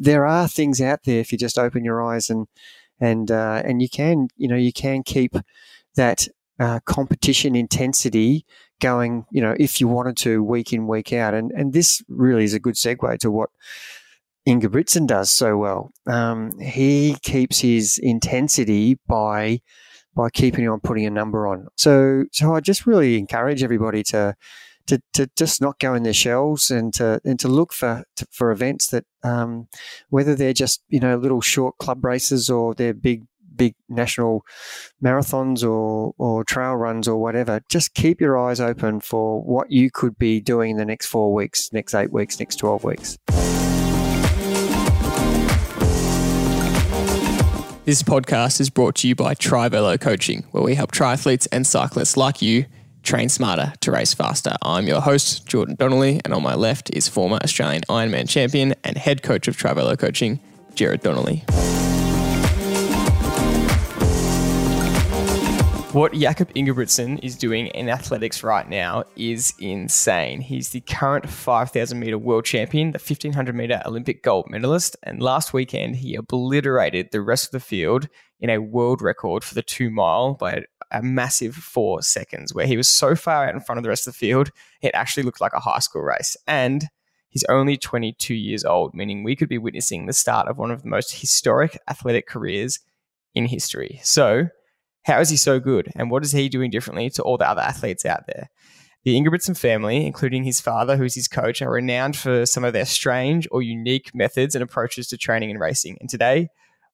there are things out there if you just open your eyes and and uh, and you can you know you can keep that uh, competition intensity going. You know, if you wanted to week in week out, and and this really is a good segue to what Ingebrigtsen does so well. Um, he keeps his intensity by by keeping on putting a number on. So so I just really encourage everybody to to, to just not go in their shells and to and to look for to, for events that um, whether they're just you know little short club races or they're big big national marathons or or trail runs or whatever just keep your eyes open for what you could be doing in the next 4 weeks next 8 weeks next 12 weeks. This podcast is brought to you by Trivelo Coaching, where we help triathletes and cyclists like you train smarter to race faster. I'm your host, Jordan Donnelly, and on my left is former Australian Ironman champion and head coach of Trivelo Coaching, Gerard Donnelly. What Jakob Ingebrigtsen is doing in athletics right now is insane. He's the current 5,000 meter world champion, the 1500 meter Olympic gold medalist, and last weekend he obliterated the rest of the field in a world record for the two mile by a massive four seconds, where he was so far out in front of the rest of the field, it actually looked like a high school race. And he's only 22 years old, meaning we could be witnessing the start of one of the most historic athletic careers in history. So, how is he so good? And what is he doing differently to all the other athletes out there? The Ingebrigtsen family, including his father, who's his coach, are renowned for some of their strange or unique methods and approaches to training and racing. And today,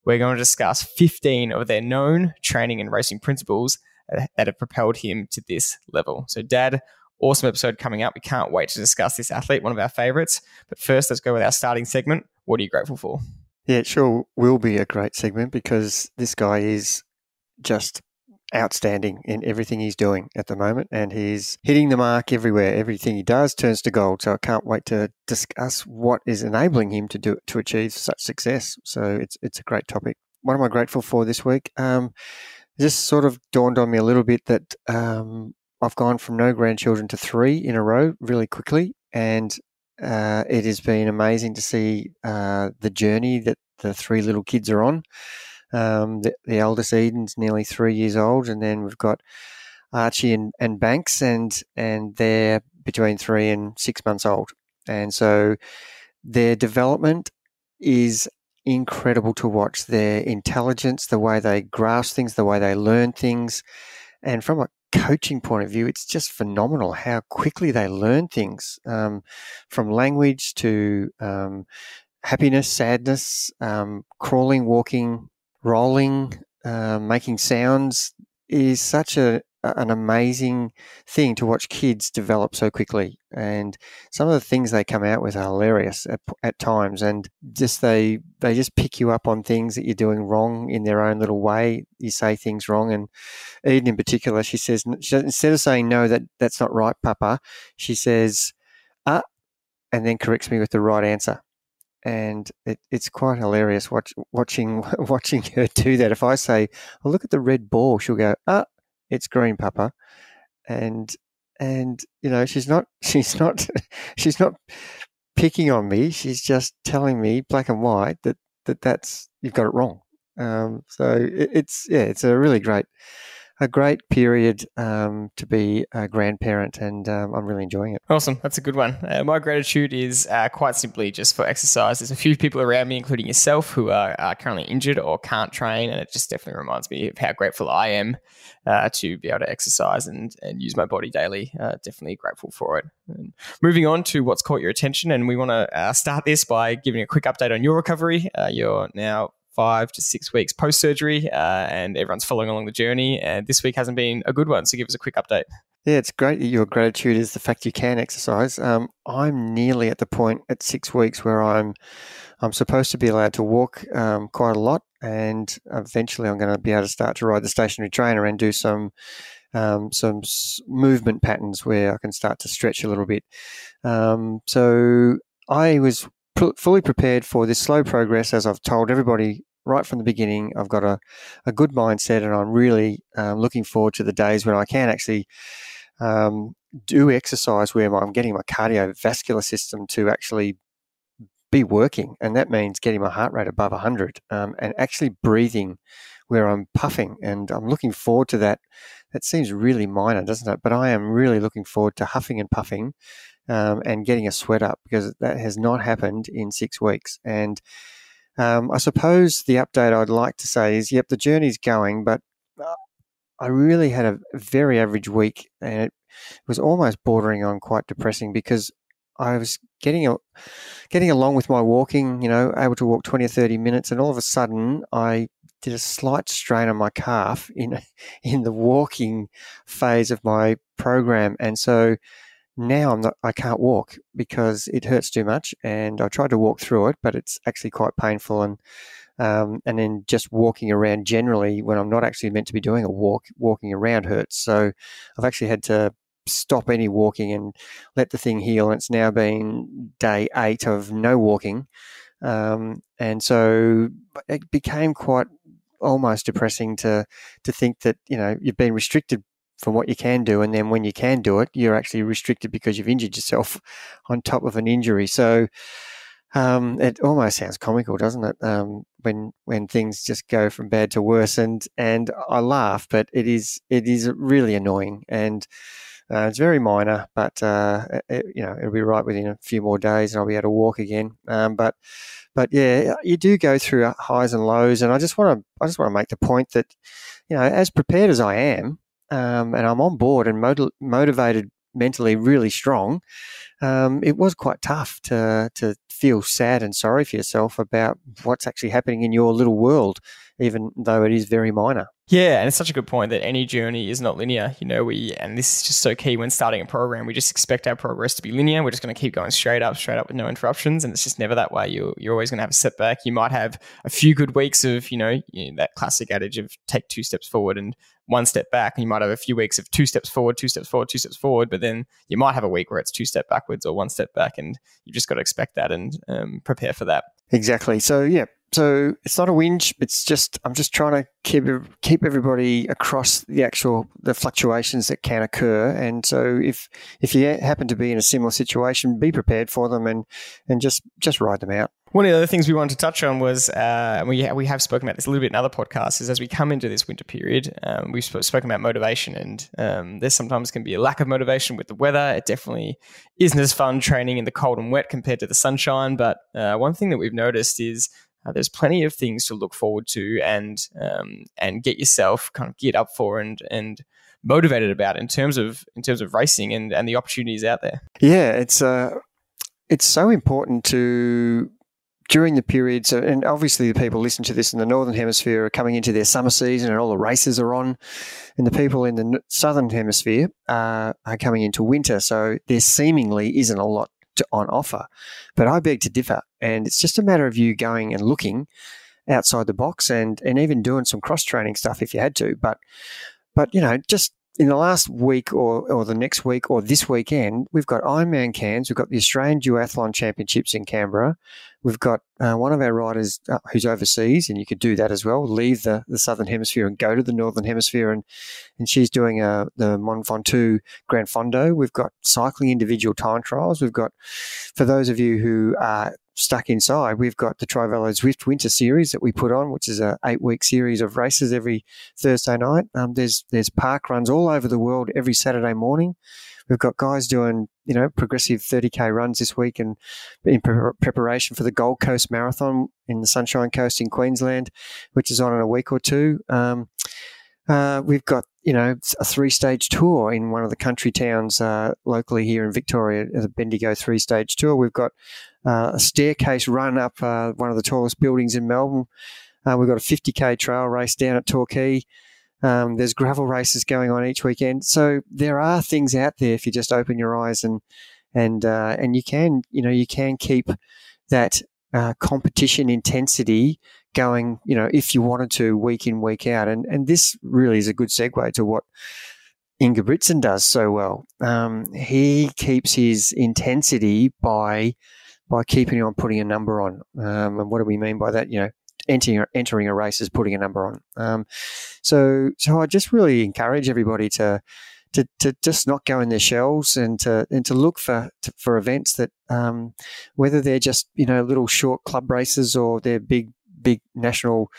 we're going to discuss 15 of their known training and racing principles uh, that have propelled him to this level. So, Dad, awesome episode coming up. We can't wait to discuss this athlete, one of our favorites. But first, let's go with our starting segment. What are you grateful for? Yeah, it sure will be a great segment because this guy is just outstanding in everything he's doing at the moment and he's hitting the mark everywhere. Everything he does turns to gold so i can't wait to discuss what is enabling him to do to achieve such success. So it's it's a great topic. What am i grateful for this week? Um, just sort of dawned on me a little bit that um, i've gone from no grandchildren to three in a row really quickly and uh, it has been amazing to see uh, the journey that the three little kids are on um, the, the, eldest Eden's nearly three years old, and then we've got Archie and, and Banks, and and they're between three and six months old, and so their development is incredible to watch. Their intelligence, the way they grasp things, the way they learn things, and from a coaching point of view, it's just phenomenal how quickly they learn things um, from language to um, happiness, sadness, um, crawling, walking, rolling, uh, making sounds is such a an amazing thing to watch kids develop so quickly. And some of the things they come out with are hilarious at, at, times. And just they they just pick you up on things that you're doing wrong in their own little way. You say things wrong. And Eden in particular, she says she, instead of saying no, that that's not right, Papa, she says, ah, and then corrects me with the right answer and it, it's quite hilarious watch, watching watching her do that. If I say, "Oh, look at the red ball," she'll go, "Ah, it's green, Papa," and and you know she's not she's not she's not picking on me. She's just telling me black and white that that that's you've got it wrong. Um, so it, it's yeah, it's a really great a great period um, to be a grandparent, and um, I'm really enjoying it. Awesome, that's a good one. Uh, my gratitude is uh, quite simply just for exercise. There's a few people around me, including yourself, who are, are, currently injured or can't train, and it just definitely reminds me of how grateful I am uh, to be able to exercise and, and use my body daily. Uh, definitely grateful for it. And moving on to what's caught your attention, and we want to uh, start this by giving a quick update on your recovery. Uh, you're now five to six weeks post surgery, uh, and everyone's following along the journey. And this week hasn't been a good one, so give us a quick update. Yeah, it's great that your gratitude is the fact you can exercise. Um, I'm nearly at the point at six weeks where I'm I'm supposed to be allowed to walk um, quite a lot, and eventually I'm going to be able to start to ride the stationary trainer and do some um, some movement patterns where I can start to stretch a little bit. Um, so I was fully prepared for this slow progress, as I've told everybody right from the beginning. I've got a, a good mindset, and I'm really um, looking forward to the days when I can actually um, do exercise where I'm getting my cardiovascular system to actually be working, and that means getting my heart rate above 100 um, and actually breathing where I'm puffing. And I'm looking forward to that. That seems really minor, doesn't it? But I am really looking forward to huffing and puffing um, and getting a sweat up because that has not happened in six weeks. And um, I suppose the update I'd like to say is, yep, the journey's going, but uh, I really had a very average week, and it was almost bordering on quite depressing because I was getting a, getting along with my walking, you know, able to walk twenty or thirty minutes, and all of a sudden I did a slight strain on my calf in in the walking phase of my program, and so now I'm not, I can't walk because it hurts too much. And I tried to walk through it, but it's actually quite painful. And, um, and then just walking around generally when I'm not actually meant to be doing a walk, walking around hurts. So I've actually had to stop any walking and let the thing heal. And it's now been day eight of no walking. Um, and so it became quite almost depressing to to think that you know you've been restricted from what you can do, and then when you can do it, you're actually restricted because you've injured yourself on top of an injury. So um, it almost sounds comical, doesn't it? Um, when when things just go from bad to worse, and and I laugh, but it is it is really annoying, and uh, it's very minor, but uh, it, you know it'll be right within a few more days, and I'll be able to walk again. Um, but but yeah, you do go through highs and lows, and I just want to I just want to make the point that you know as prepared as I am, um, and I'm on board and motiv- motivated mentally really strong, um, it was quite tough to to feel sad and sorry for yourself about what's actually happening in your little world, even though it is very minor. Yeah, and it's such a good point that any journey is not linear. You know, we and this is just so key when starting a program. We just expect our progress to be linear. We're just going to keep going straight up, straight up with no interruptions, and it's just never that way. You you're always going to have a setback. You might have a few good weeks of you know, you know that classic adage of take two steps forward and one step back. And you might have a few weeks of two steps forward, two steps forward, two steps forward, but then you might have a week where it's two step backwards or one step back, and you've just got to expect that and um, prepare for that. Exactly. So yeah, so it's not a whinge. It's just I'm just trying to keep keep everybody across the actual the fluctuations that can occur. And so if if you happen to be in a similar situation, be prepared for them and and just just ride them out. One of the other things we wanted to touch on was uh, we we have spoken about this a little bit in other podcasts. Is as we come into this winter period, um, we've sp- spoken about motivation, and um, there sometimes can be a lack of motivation with the weather. It definitely isn't as fun training in the cold and wet compared to the sunshine. But uh, one thing that we've noticed is uh, there's plenty of things to look forward to and um, and get yourself kind of geared up for and and motivated about in terms of in terms of racing and and the opportunities out there. Yeah, it's uh, it's so important to during the periods, and obviously the people listen to this in the northern hemisphere are coming into their summer season, and all the races are on, and the people in the southern hemisphere uh, are coming into winter. So there seemingly isn't a lot to, on offer. But I beg to differ. And it's just a matter of you going and looking outside the box and, and even doing some cross training stuff if you had to. But, but you know, just in the last week or, or the next week or this weekend, we've got Ironman Cairns, we've got the Australian Duathlon Championships in Canberra, we've got uh, one of our riders uh, who's overseas, and you could do that as well, leave the, the Southern Hemisphere and go to the Northern Hemisphere, and, and she's doing uh, the Ventoux Gran Fondo. We've got cycling individual time trials. We've got, for those of you who are stuck inside, we've got the Trivelo Zwift Winter Series that we put on, which is a eight week series of races every Thursday night. Um, there's there's park runs all over the world every Saturday morning. We've got guys doing you know progressive 30k runs this week, and in pre- preparation for the Gold Coast Marathon in the Sunshine Coast in Queensland, which is on in a week or two. Um, uh, we've got you know a three stage tour in one of the country towns uh, locally here in Victoria, the Bendigo three stage tour. We've got uh, a staircase run up uh, one of the tallest buildings in Melbourne. Uh, we've got a 50k trail race down at Torquay. Um, there's gravel races going on each weekend. So there are things out there if you just open your eyes and and uh, and you can you know you can keep that uh, competition intensity going. You know if you wanted to week in week out, and and this really is a good segue to what Ingebrigtsen does so well. Um, he keeps his intensity by by keeping on putting a number on. Um, and what do we mean by that? You know, entering entering a race is putting a number on. Um, so so I just really encourage everybody to to, to just not go in their shells and to and to look for to, for events that um, whether they're just you know little short club races or they're big big national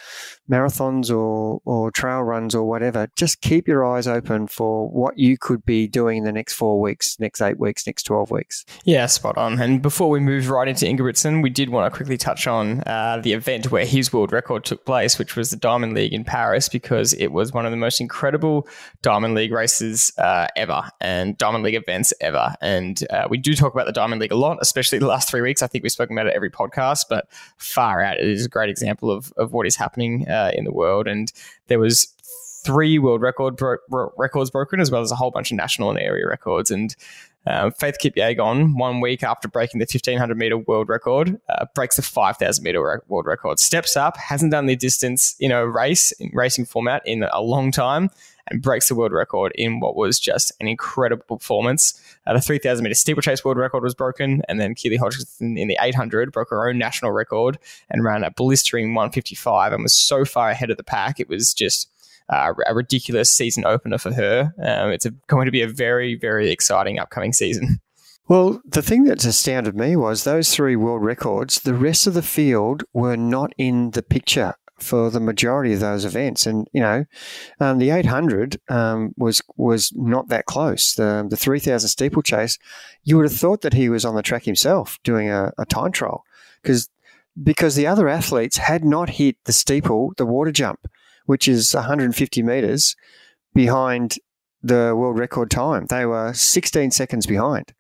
marathons or, or trail runs or whatever, just keep your eyes open for what you could be doing in the next four weeks, next eight weeks, next 12 weeks. Yeah, spot on. And before we move right into Ingebrigtsen, we did want to quickly touch on uh, the event where his world record took place, which was the Diamond League in Paris, because it was one of the most incredible Diamond League races uh, ever and Diamond League events ever. And uh, we do talk about the Diamond League a lot, especially the last three weeks. I think we've spoken about it every podcast, but far out, it is a great example example of, of what is happening uh, in the world. And there was three world record bro- bro- records broken, as well as a whole bunch of national and area records. And um, Faith Kipyegon, one week after breaking the 1500 meter world record, uh, breaks the 5000 meter re- world record. Steps up, hasn't done the distance in a race in racing format in a long time, and breaks the world record in what was just an incredible performance. Uh, the 3,000 meter steeplechase world record was broken, and then Keely Hodgkinson in the 800 broke her own national record and ran a blistering 155 and was so far ahead of the pack. It was just uh, a ridiculous season opener for her. Um, it's a, going to be a very, very exciting upcoming season. Well, the thing that astounded me was those three world records, the rest of the field were not in the picture for the majority of those events. And you know, um, the 800 um, was was not that close. The the 3000 steeplechase, you would have thought that he was on the track himself doing a, a time trial because because the other athletes had not hit the steeple, the water jump, which is 150 meters behind the world record time. They were 16 seconds behind,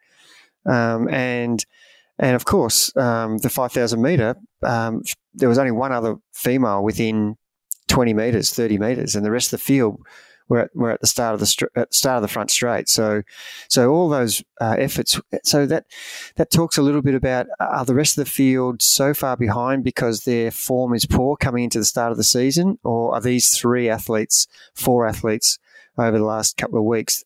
um, and and of course, um, the 5,000 meter, um, there was only one other female within 20 meters, 30 meters, and the rest of the field were at, were at the start of the at the start of the front straight. So, so all those uh, efforts. So that that talks a little bit about are the rest of the field so far behind because their form is poor coming into the start of the season, or are these three athletes, four athletes over the last couple of weeks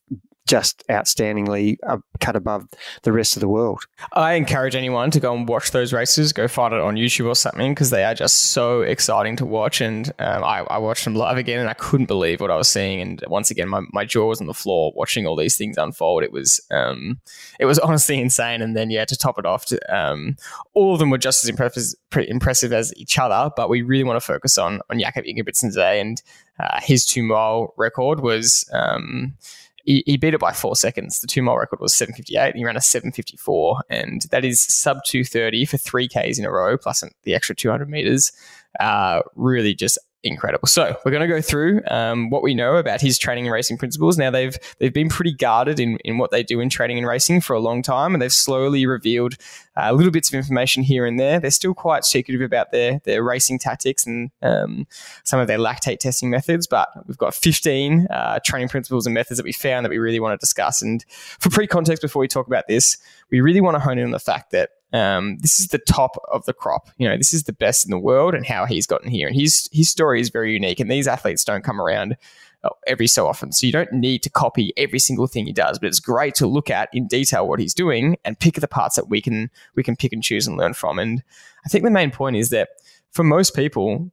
just outstandingly uh, cut above the rest of the world. I encourage anyone to go and watch those races. Go find it on YouTube or something because they are just so exciting to watch. And um, I, I, watched them live again, and I couldn't believe what I was seeing. And once again, my, my jaw was on the floor watching all these things unfold. It was um, it was honestly insane. And then yeah, to top it off, to, um, all of them were just as impressive, impressive as each other. But we really want to focus on on Jakob Ingebrigtsen today, and uh, his two mile record was. Um, he, he, beat it by four seconds. The two mile record was 758. and He ran a 754, and that is sub 230 for three Ks in a row, plus the extra 200 meters. Uh, really just incredible. So we're going to go through um, what we know about his training and racing principles. Now they've they've been pretty guarded in, in what they do in training and racing for a long time, and they've slowly revealed uh, little bits of information here and there. They're still quite secretive about their their racing tactics and um, some of their lactate testing methods, but we've got 15 uh, training principles and methods that we found that we really want to discuss. And for pre-context, before we talk about this, we really want to hone in on the fact that um, this is the top of the crop. You know, this is the best in the world, and how he's gotten here. And his his story is very unique. And these athletes don't come around uh, every so often, so you don't need to copy every single thing he does. But it's great to look at in detail what he's doing and pick the parts that we can we can pick and choose and learn from. And I think the main point is that for most people,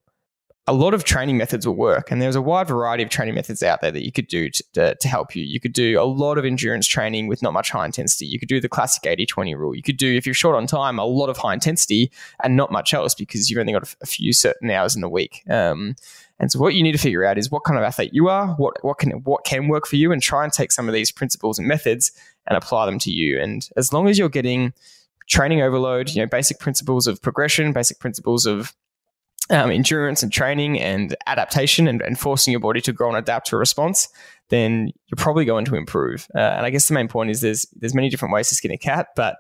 a lot of training methods will work. And there's a wide variety of training methods out there that you could do to, to, to, help you. You could do a lot of endurance training with not much high intensity. You could do the classic 80 20 rule. You could do, if you're short on time, a lot of high intensity and not much else because you've only got a, few certain hours in the week. Um, and so what you need to figure out is what kind of athlete you are, what, what can what can work for you, and try and take some of these principles and methods and apply them to you. And as long as you're getting training overload, you know, basic principles of progression, basic principles of um, endurance and training and adaptation and, and, forcing your body to grow and adapt to a response, then you're probably going to improve. Uh, and I guess the main point is there's there's many different ways to skin a cat, but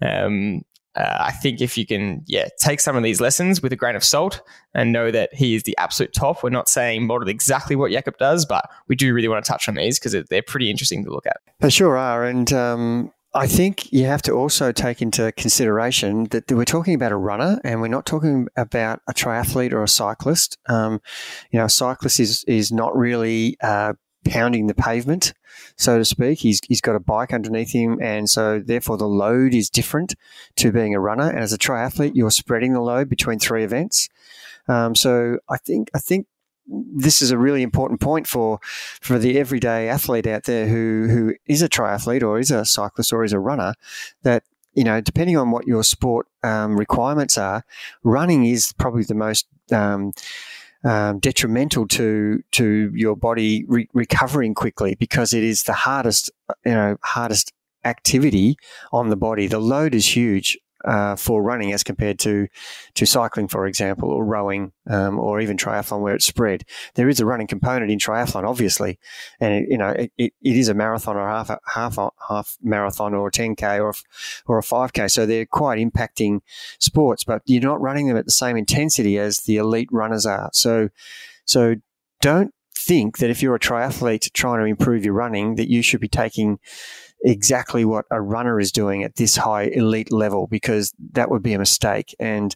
um, uh, I think if you can, yeah, take some of these lessons with a grain of salt and know that he is the absolute top. We're not saying model exactly what Jakob does, but we do really want to touch on these because they're pretty interesting to look at. They sure are, and um, I think you have to also take into consideration that we're talking about a runner and we're not talking about a triathlete or a cyclist. Um, you know, a cyclist is, is not really uh, pounding the pavement, so to speak. He's, he's got a bike underneath him, and so therefore the load is different to being a runner. And as a triathlete, you're spreading the load between three events. Um, so I think I think this is a really important point for for the everyday athlete out there who who is a triathlete or is a cyclist or is a runner that you know depending on what your sport um, requirements are running is probably the most um, um, detrimental to to your body re- recovering quickly because it is the hardest you know hardest activity on the body. The load is huge uh, for running as compared to to cycling, for example, or rowing, um, or even triathlon where it's spread. There is a running component in triathlon, obviously, and it, you know it, it, it is a marathon or half half half marathon or a 10k or or a 5k. So they're quite impacting sports, but you're not running them at the same intensity as the elite runners are. So so don't think that if you're a triathlete trying to improve your running that you should be taking exactly what a runner is doing at this high elite level because that would be a mistake. And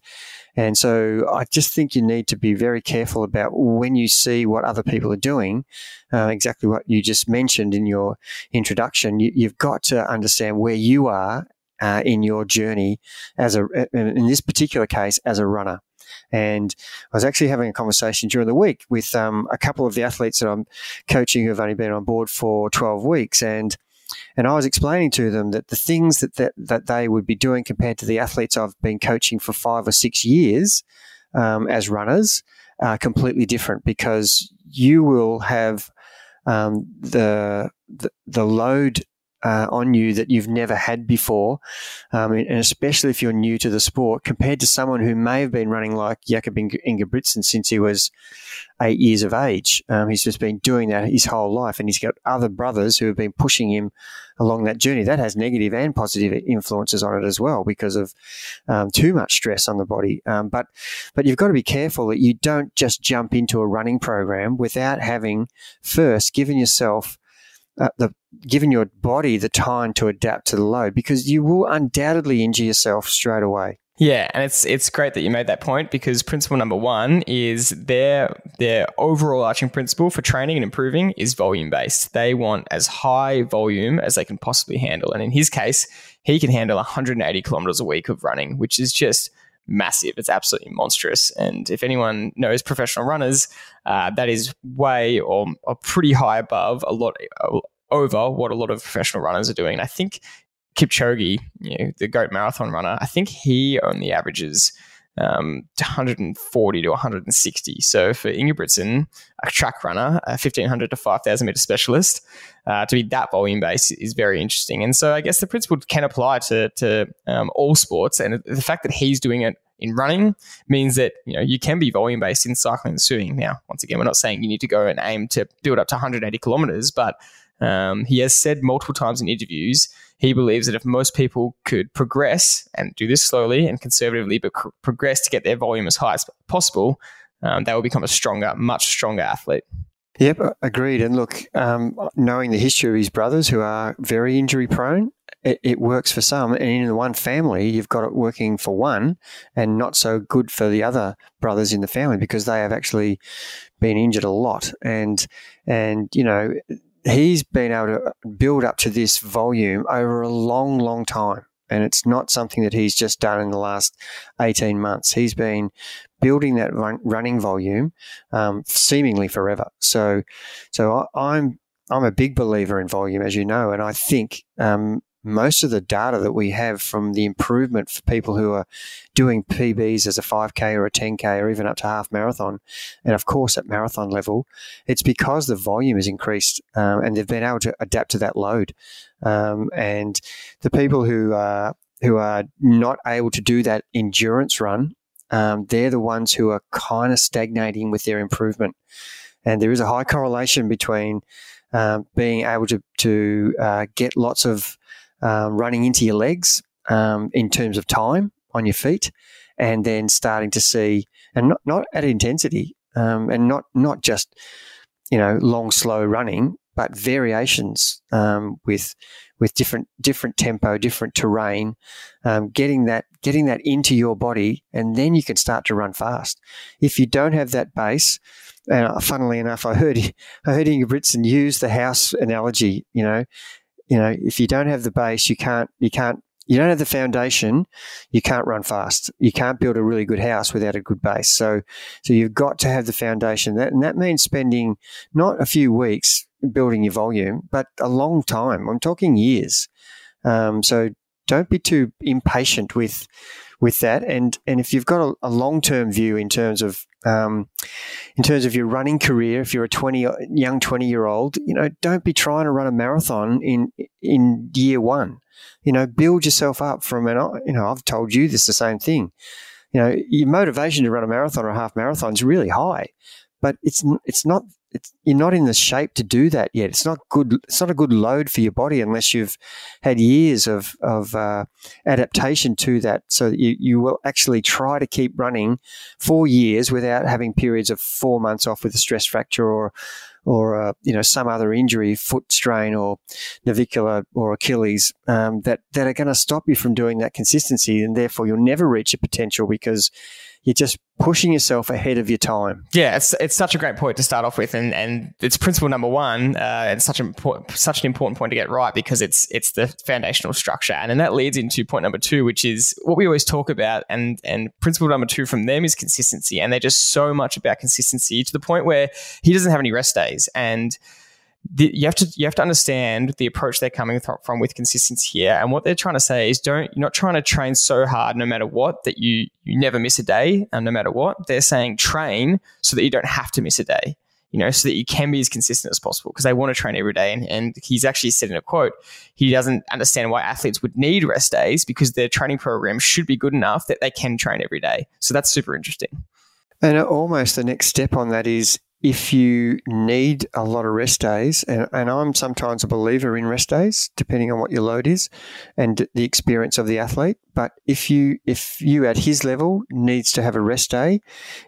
and so I just think you need to be very careful about when you see what other people are doing, uh, exactly what you just mentioned in your introduction. You, have got to understand where you are uh, in your journey as a, in this particular case, as a runner. And I was actually having a conversation during the week with um, a couple of the athletes that I'm coaching who have only been on board for 12 weeks. And and I was explaining to them that the things that, that, that they would be doing compared to the athletes I've been coaching for five or six years um, as runners are completely different because you will have um, the, the, the load uh, on you that you've never had before, um, and especially if you're new to the sport, compared to someone who may have been running like Jakob Ingebrigtsen since he was eight years of age. Um, he's just been doing that his whole life, and he's got other brothers who have been pushing him along that journey. That has negative and positive influences on it as well because of um, too much stress on the body. Um, but but you've got to be careful that you don't just jump into a running program without having first given yourself uh, the giving your body the time to adapt to the load because you will undoubtedly injure yourself straight away. Yeah, and it's it's great that you made that point because principle number one is their their overall arching principle for training and improving is volume based. They want as high volume as they can possibly handle, and in his case, he can handle 180 kilometers a week of running, which is just massive. It's absolutely monstrous. And if anyone knows professional runners, uh, that is way or, or pretty high above a lot over what a lot of professional runners are doing. And I think Kipchoge, you know, the GOAT marathon runner, I think he only averages um, 140 to 160. So for Ingebrigtsen, a track runner, a 1500 to 5000 meter specialist, uh, to be that volume based is very interesting. And so I guess the principle can apply to, to um, all sports. And the fact that he's doing it in running means that you know you can be volume based in cycling and swimming. Now, once again, we're not saying you need to go and aim to build up to 180 kilometers, but um, he has said multiple times in interviews he believes that if most people could progress and do this slowly and conservatively, but cr- progress to get their volume as high as possible, um, they will become a stronger, much stronger athlete. Yep, agreed. And look, um, knowing the history of his brothers who are very injury prone, it, it, works for some. And in the one family, you've got it working for one and not so good for the other brothers in the family because they have actually been injured a lot. And, and, you know, he's been able to build up to this volume over a long, long time. And it's not something that he's just done in the last 18 months. He's been building that run, running volume um, seemingly forever. So, so I, I'm I'm a big believer in volume, as you know, and I think um, most of the data that we have from the improvement for people who are doing PBs as a 5K or a 10K or even up to half marathon, and of course at marathon level, it's because the volume has increased um, and they've been able to adapt to that load. Um, and the people who are who are not able to do that endurance run, um, they're the ones who are kind of stagnating with their improvement. And there is a high correlation between um, being able to to uh, get lots of um, running into your legs um, in terms of time on your feet, and then starting to see, and not, not at intensity, um, and not not just you know long slow running, but variations um, with with different different tempo, different terrain, um, getting that getting that into your body, and then you can start to run fast. If you don't have that base, and funnily enough, I heard I heard Ingebrigtsen use the house analogy. You know, you know, if you don't have the base, you can't you can't you don't have the foundation, you can't run fast. You can't build a really good house without a good base. So, so you've got to have the foundation. That and that means spending not a few weeks building your volume, but a long time. I'm talking years. Um, so don't be too impatient with with that. And and if you've got a, a long term view in terms of um, in terms of your running career, if you're a twenty young twenty year old, you know, don't be trying to run a marathon in in year one. You know, build yourself up from an. You know, I've told you this the same thing. You know, your motivation to run a marathon or a half marathon is really high, but it's it's not it's, you're not in the shape to do that yet. It's not good. It's not a good load for your body unless you've had years of of uh, adaptation to that. So that you you will actually try to keep running for years without having periods of four months off with a stress fracture or or uh, you know some other injury, foot strain or navicular or Achilles um, that that are going to stop you from doing that consistency, and therefore you'll never reach your potential because you're just pushing yourself ahead of your time. Yeah, it's it's such a great point to start off with, and and it's principle number one. Uh, it's such an important such an important point to get right because it's it's the foundational structure, and then that leads into point number two, which is what we always talk about, and and principle number two from them is consistency, and they're just so much about consistency to the point where he doesn't have any rest days, and the, you have to you have to understand the approach they're coming th- from with consistency here, and what they're trying to say is don't you're not trying to train so hard no matter what that you you never miss a day, and no matter what they're saying train so that you don't have to miss a day, you know, so that you can be as consistent as possible because they want to train every day. And, and he's actually said in a quote, he doesn't understand why athletes would need rest days because their training program should be good enough that they can train every day. So that's super interesting. And almost the next step on that is if you need a lot of rest days, and, and, I'm sometimes a believer in rest days, depending on what your load is and the experience of the athlete. But if you if you at his level needs to have a rest day,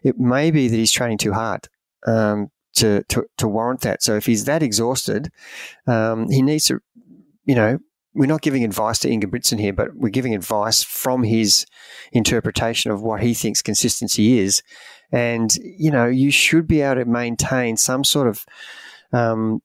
it may be that he's training too hard. Um, to, to, to warrant that. So if he's that exhausted, um, he needs to, you know, we're not giving advice to Ingebrigtsen here, but we're giving advice from his interpretation of what he thinks consistency is. And, you know, you should be able to maintain some sort of, um,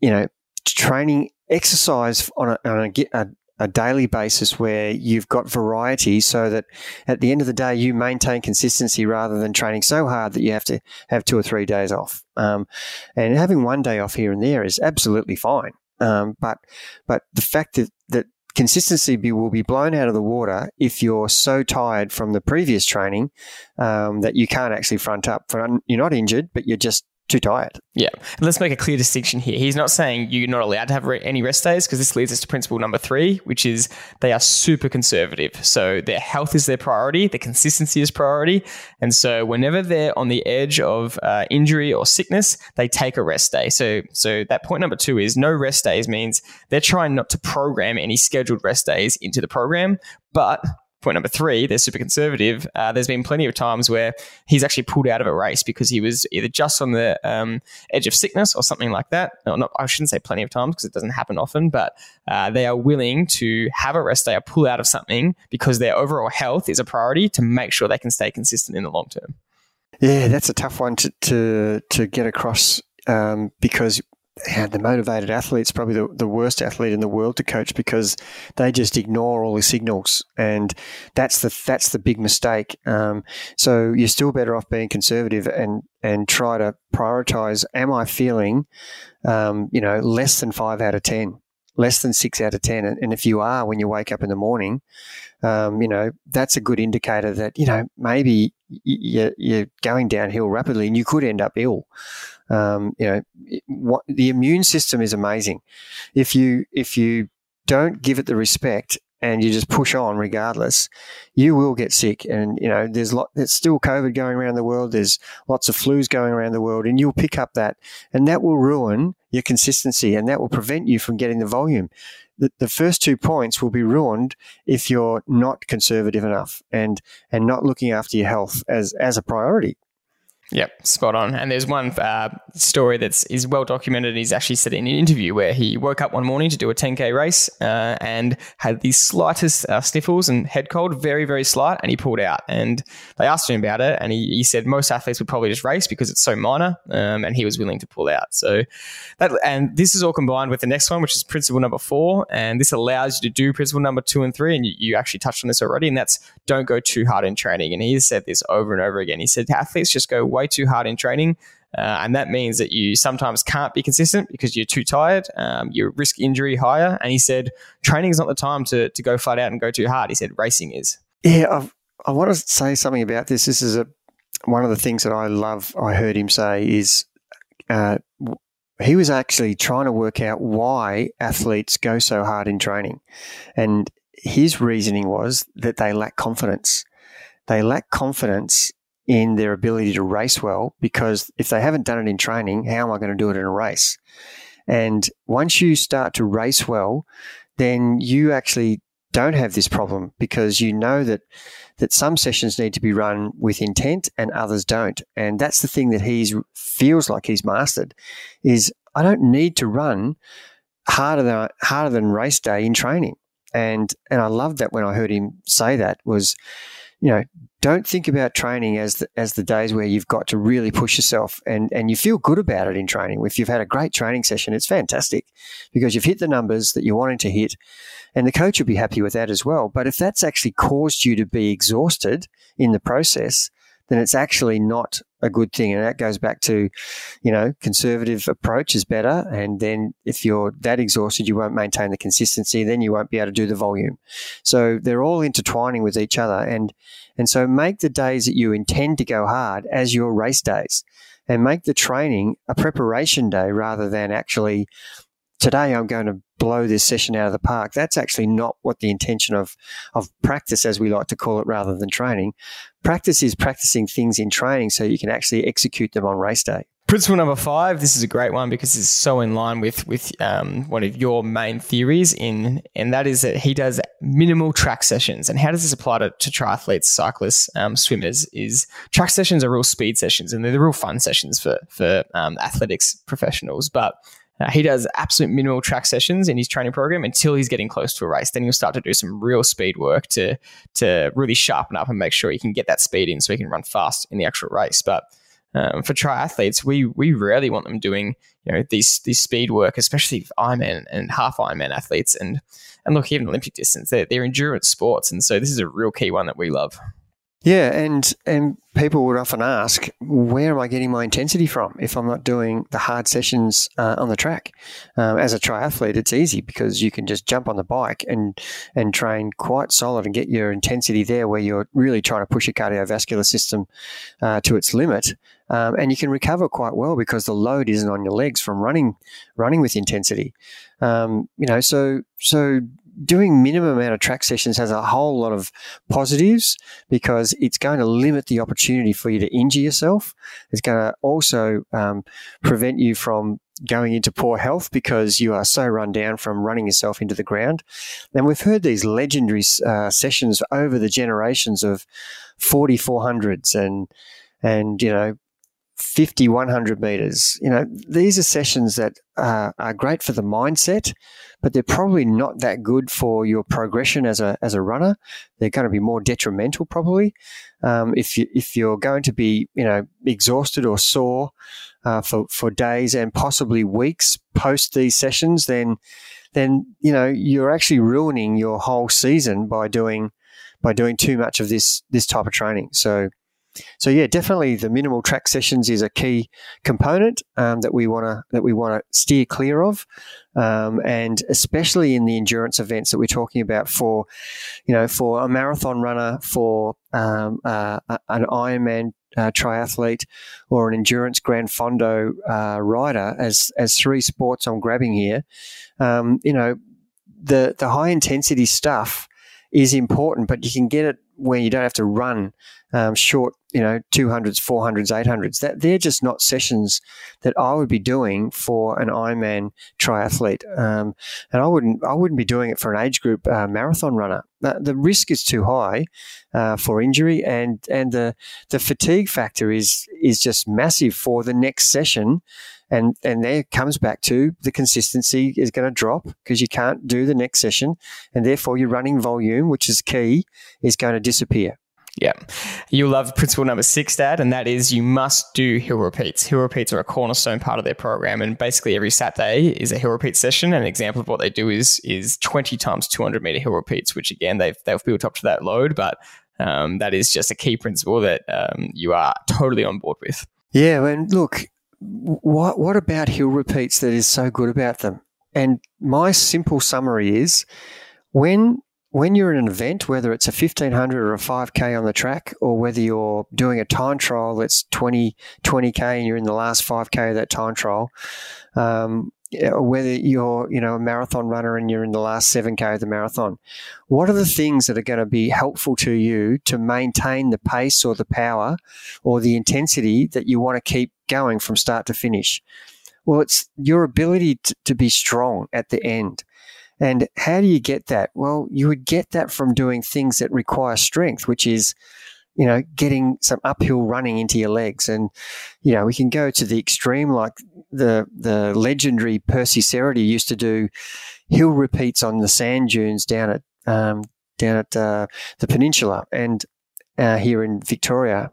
you know, training exercise on a, on a, a, a daily basis where you've got variety so that at the end of the day you maintain consistency rather than training so hard that you have to have two or three days off. Um, and having one day off here and there is absolutely fine. Um, but but the fact that, that consistency be, will be blown out of the water if you're so tired from the previous training um, that you can't actually front up. You're not injured, but you're just too tired. Yeah. let's make a clear distinction here. He's not saying you're not allowed to have re- any rest days because this leads us to principle number three, which is they are super conservative. So their health is their priority, their consistency is priority. And so whenever they're on the edge of uh, injury or sickness, they take a rest day. So, so that point number two is no rest days means they're trying not to program any scheduled rest days into the program, but point number three, they're super conservative. Uh, there's been plenty of times where he's actually pulled out of a race because he was either just on the um, edge of sickness or something like that. No, not, I shouldn't say plenty of times because it doesn't happen often, but uh, they are willing to have a rest day or pull out of something because their overall health is a priority to make sure they can stay consistent in the long term. Yeah, that's a tough one to to, to get across um, because the motivated athlete's probably the, the worst athlete in the world to coach because they just ignore all the signals, and that's the that's the big mistake. Um, so you're still better off being conservative and and try to prioritize. Am I feeling, um, you know, less than five out of ten, less than six out of ten? And, and if you are, when you wake up in the morning, um, you know, that's a good indicator that you know maybe you're, you're going downhill rapidly and you could end up ill. Um, you know, what, the immune system is amazing. If you if you don't give it the respect and you just push on regardless, you will get sick. And you know, there's lot, there's still COVID going around the world. There's lots of flus going around the world, and you'll pick up that, and that will ruin your consistency, and that will prevent you from getting the volume. The, the first two points will be ruined if you're not conservative enough and and not looking after your health as as a priority. Yep, spot on. And there's one uh, story that's is well documented. He's actually said in an interview where he woke up one morning to do a 10k race uh, and had the slightest uh, sniffles and head cold, very very slight, and he pulled out. And they asked him about it, and he, he said most athletes would probably just race because it's so minor, um, and he was willing to pull out. So that and this is all combined with the next one, which is principle number four, and this allows you to do principle number two and three. And you, you actually touched on this already, and that's don't go too hard in training. And he said this over and over again. He said athletes just go way too hard in training. Uh, and that means that you sometimes can't be consistent because you're too tired. Um, you risk injury higher. And he said, training is not the time to, to go flat out and go too hard. He said, racing is. Yeah, I've, i want to say something about this. This is a one of the things that I love. I heard him say is uh, he was actually trying to work out why athletes go so hard in training, and his reasoning was that they lack confidence. They lack confidence in their ability to race well because if they haven't done it in training, how am I going to do it in a race? And once you start to race well, then you actually don't have this problem because you know that that some sessions need to be run with intent and others don't. And that's the thing that he feels like he's mastered is I don't need to run harder than harder than race day in training. And and I loved that when I heard him say that was you know, don't think about training as the, as the days where you've got to really push yourself and, and you feel good about it in training. If you've had a great training session, it's fantastic because you've hit the numbers that you're wanting to hit and the coach will be happy with that as well. But if that's actually caused you to be exhausted in the process, then it's actually not a good thing. And that goes back to, you know, conservative approach is better. And then if you're that exhausted, you won't maintain the consistency. Then you won't be able to do the volume. So they're all intertwining with each other. And, and so make the days that you intend to go hard as your race days and make the training a preparation day rather than actually today I'm going to blow this session out of the park. That's actually not what the intention of, of practice, as we like to call it, rather than training. Practice is practicing things in training so you can actually execute them on race day. Principle number five. This is a great one because it's so in line with with um, one of your main theories in, and that is that he does minimal track sessions. And how does this apply to, to triathletes, cyclists, um, swimmers? Is track sessions are real speed sessions, and they're the real fun sessions for for um, athletics professionals. But uh, he does absolute minimal track sessions in his training program until he's getting close to a race. Then he'll start to do some real speed work to to really sharpen up and make sure he can get that speed in so he can run fast in the actual race. But um, for triathletes, we we rarely want them doing you know these these speed work, especially Ironman and half Ironman athletes. And and look, even Olympic distance, they're, they're endurance sports, and so this is a real key one that we love. Yeah, and and people would often ask, where am I getting my intensity from if I'm not doing the hard sessions uh, on the track? Um, as a triathlete, it's easy because you can just jump on the bike and and train quite solid and get your intensity there, where you're really trying to push your cardiovascular system uh, to its limit, um, and you can recover quite well because the load isn't on your legs from running running with intensity. Um, you know, so so doing minimum amount of track sessions has a whole lot of positives because it's going to limit the opportunity for you to injure yourself. It's going to also um, prevent you from going into poor health because you are so run down from running yourself into the ground. And we've heard these legendary uh, sessions over the generations of 4400s and and you know 50 100 meters you know these are sessions that uh, are great for the mindset but they're probably not that good for your progression as a as a runner. They're going to be more detrimental probably um, if you if you're going to be you know exhausted or sore uh, for for days and possibly weeks post these sessions. Then then you know you're actually ruining your whole season by doing by doing too much of this this type of training. So so yeah, definitely the minimal track sessions is a key component um, that we want to that we want to steer clear of, um, and especially in the endurance events that we're talking about for, you know, for a marathon runner, for um, uh, an Ironman uh, triathlete, or an endurance Gran Fondo uh, rider, as as three sports I'm grabbing here. Um, you know, the the high intensity stuff is important, but you can get it where you don't have to run um, short you know, 200s, 400s, 800s. That they're just not sessions that I would be doing for an Ironman triathlete. Um, and I wouldn't, I wouldn't be doing it for an age group uh, marathon runner. The, the, risk is too high uh, for injury, and and the the fatigue factor is is just massive for the next session. And, and there comes back to the consistency is going to drop because you can't do the next session. And therefore, your running volume, which is key, is going to disappear. Yeah. You'll love principle number six, Dad, and that is you must do hill repeats. Hill repeats are a cornerstone part of their program, and basically every Saturday is a hill repeat session. An example of what they do is is 20 times 200 meter hill repeats, which again, they've, they've built up to that load, but um, that is just a key principle that um, you are totally on board with. Yeah, and look, what, what about hill repeats that is so good about them? And my simple summary is when when you're in an event, whether it's a 1500 or a 5K on the track, or whether you're doing a time trial that's 20, 20K and you're in the last 5K of that time trial, um, whether you're, you know, a marathon runner and you're in the last 7K of the marathon, what are the things that are going to be helpful to you to maintain the pace or the power or the intensity that you want to keep going from start to finish? Well, it's your ability to, to be strong at the end. And how do you get that? Well, you would get that from doing things that require strength, which is, you know, getting some uphill running into your legs. And, you know, we can go to the extreme, like the, the legendary Percy Cerutty used to do hill repeats on the sand dunes down at, um, down at uh, the peninsula and uh, here in Victoria.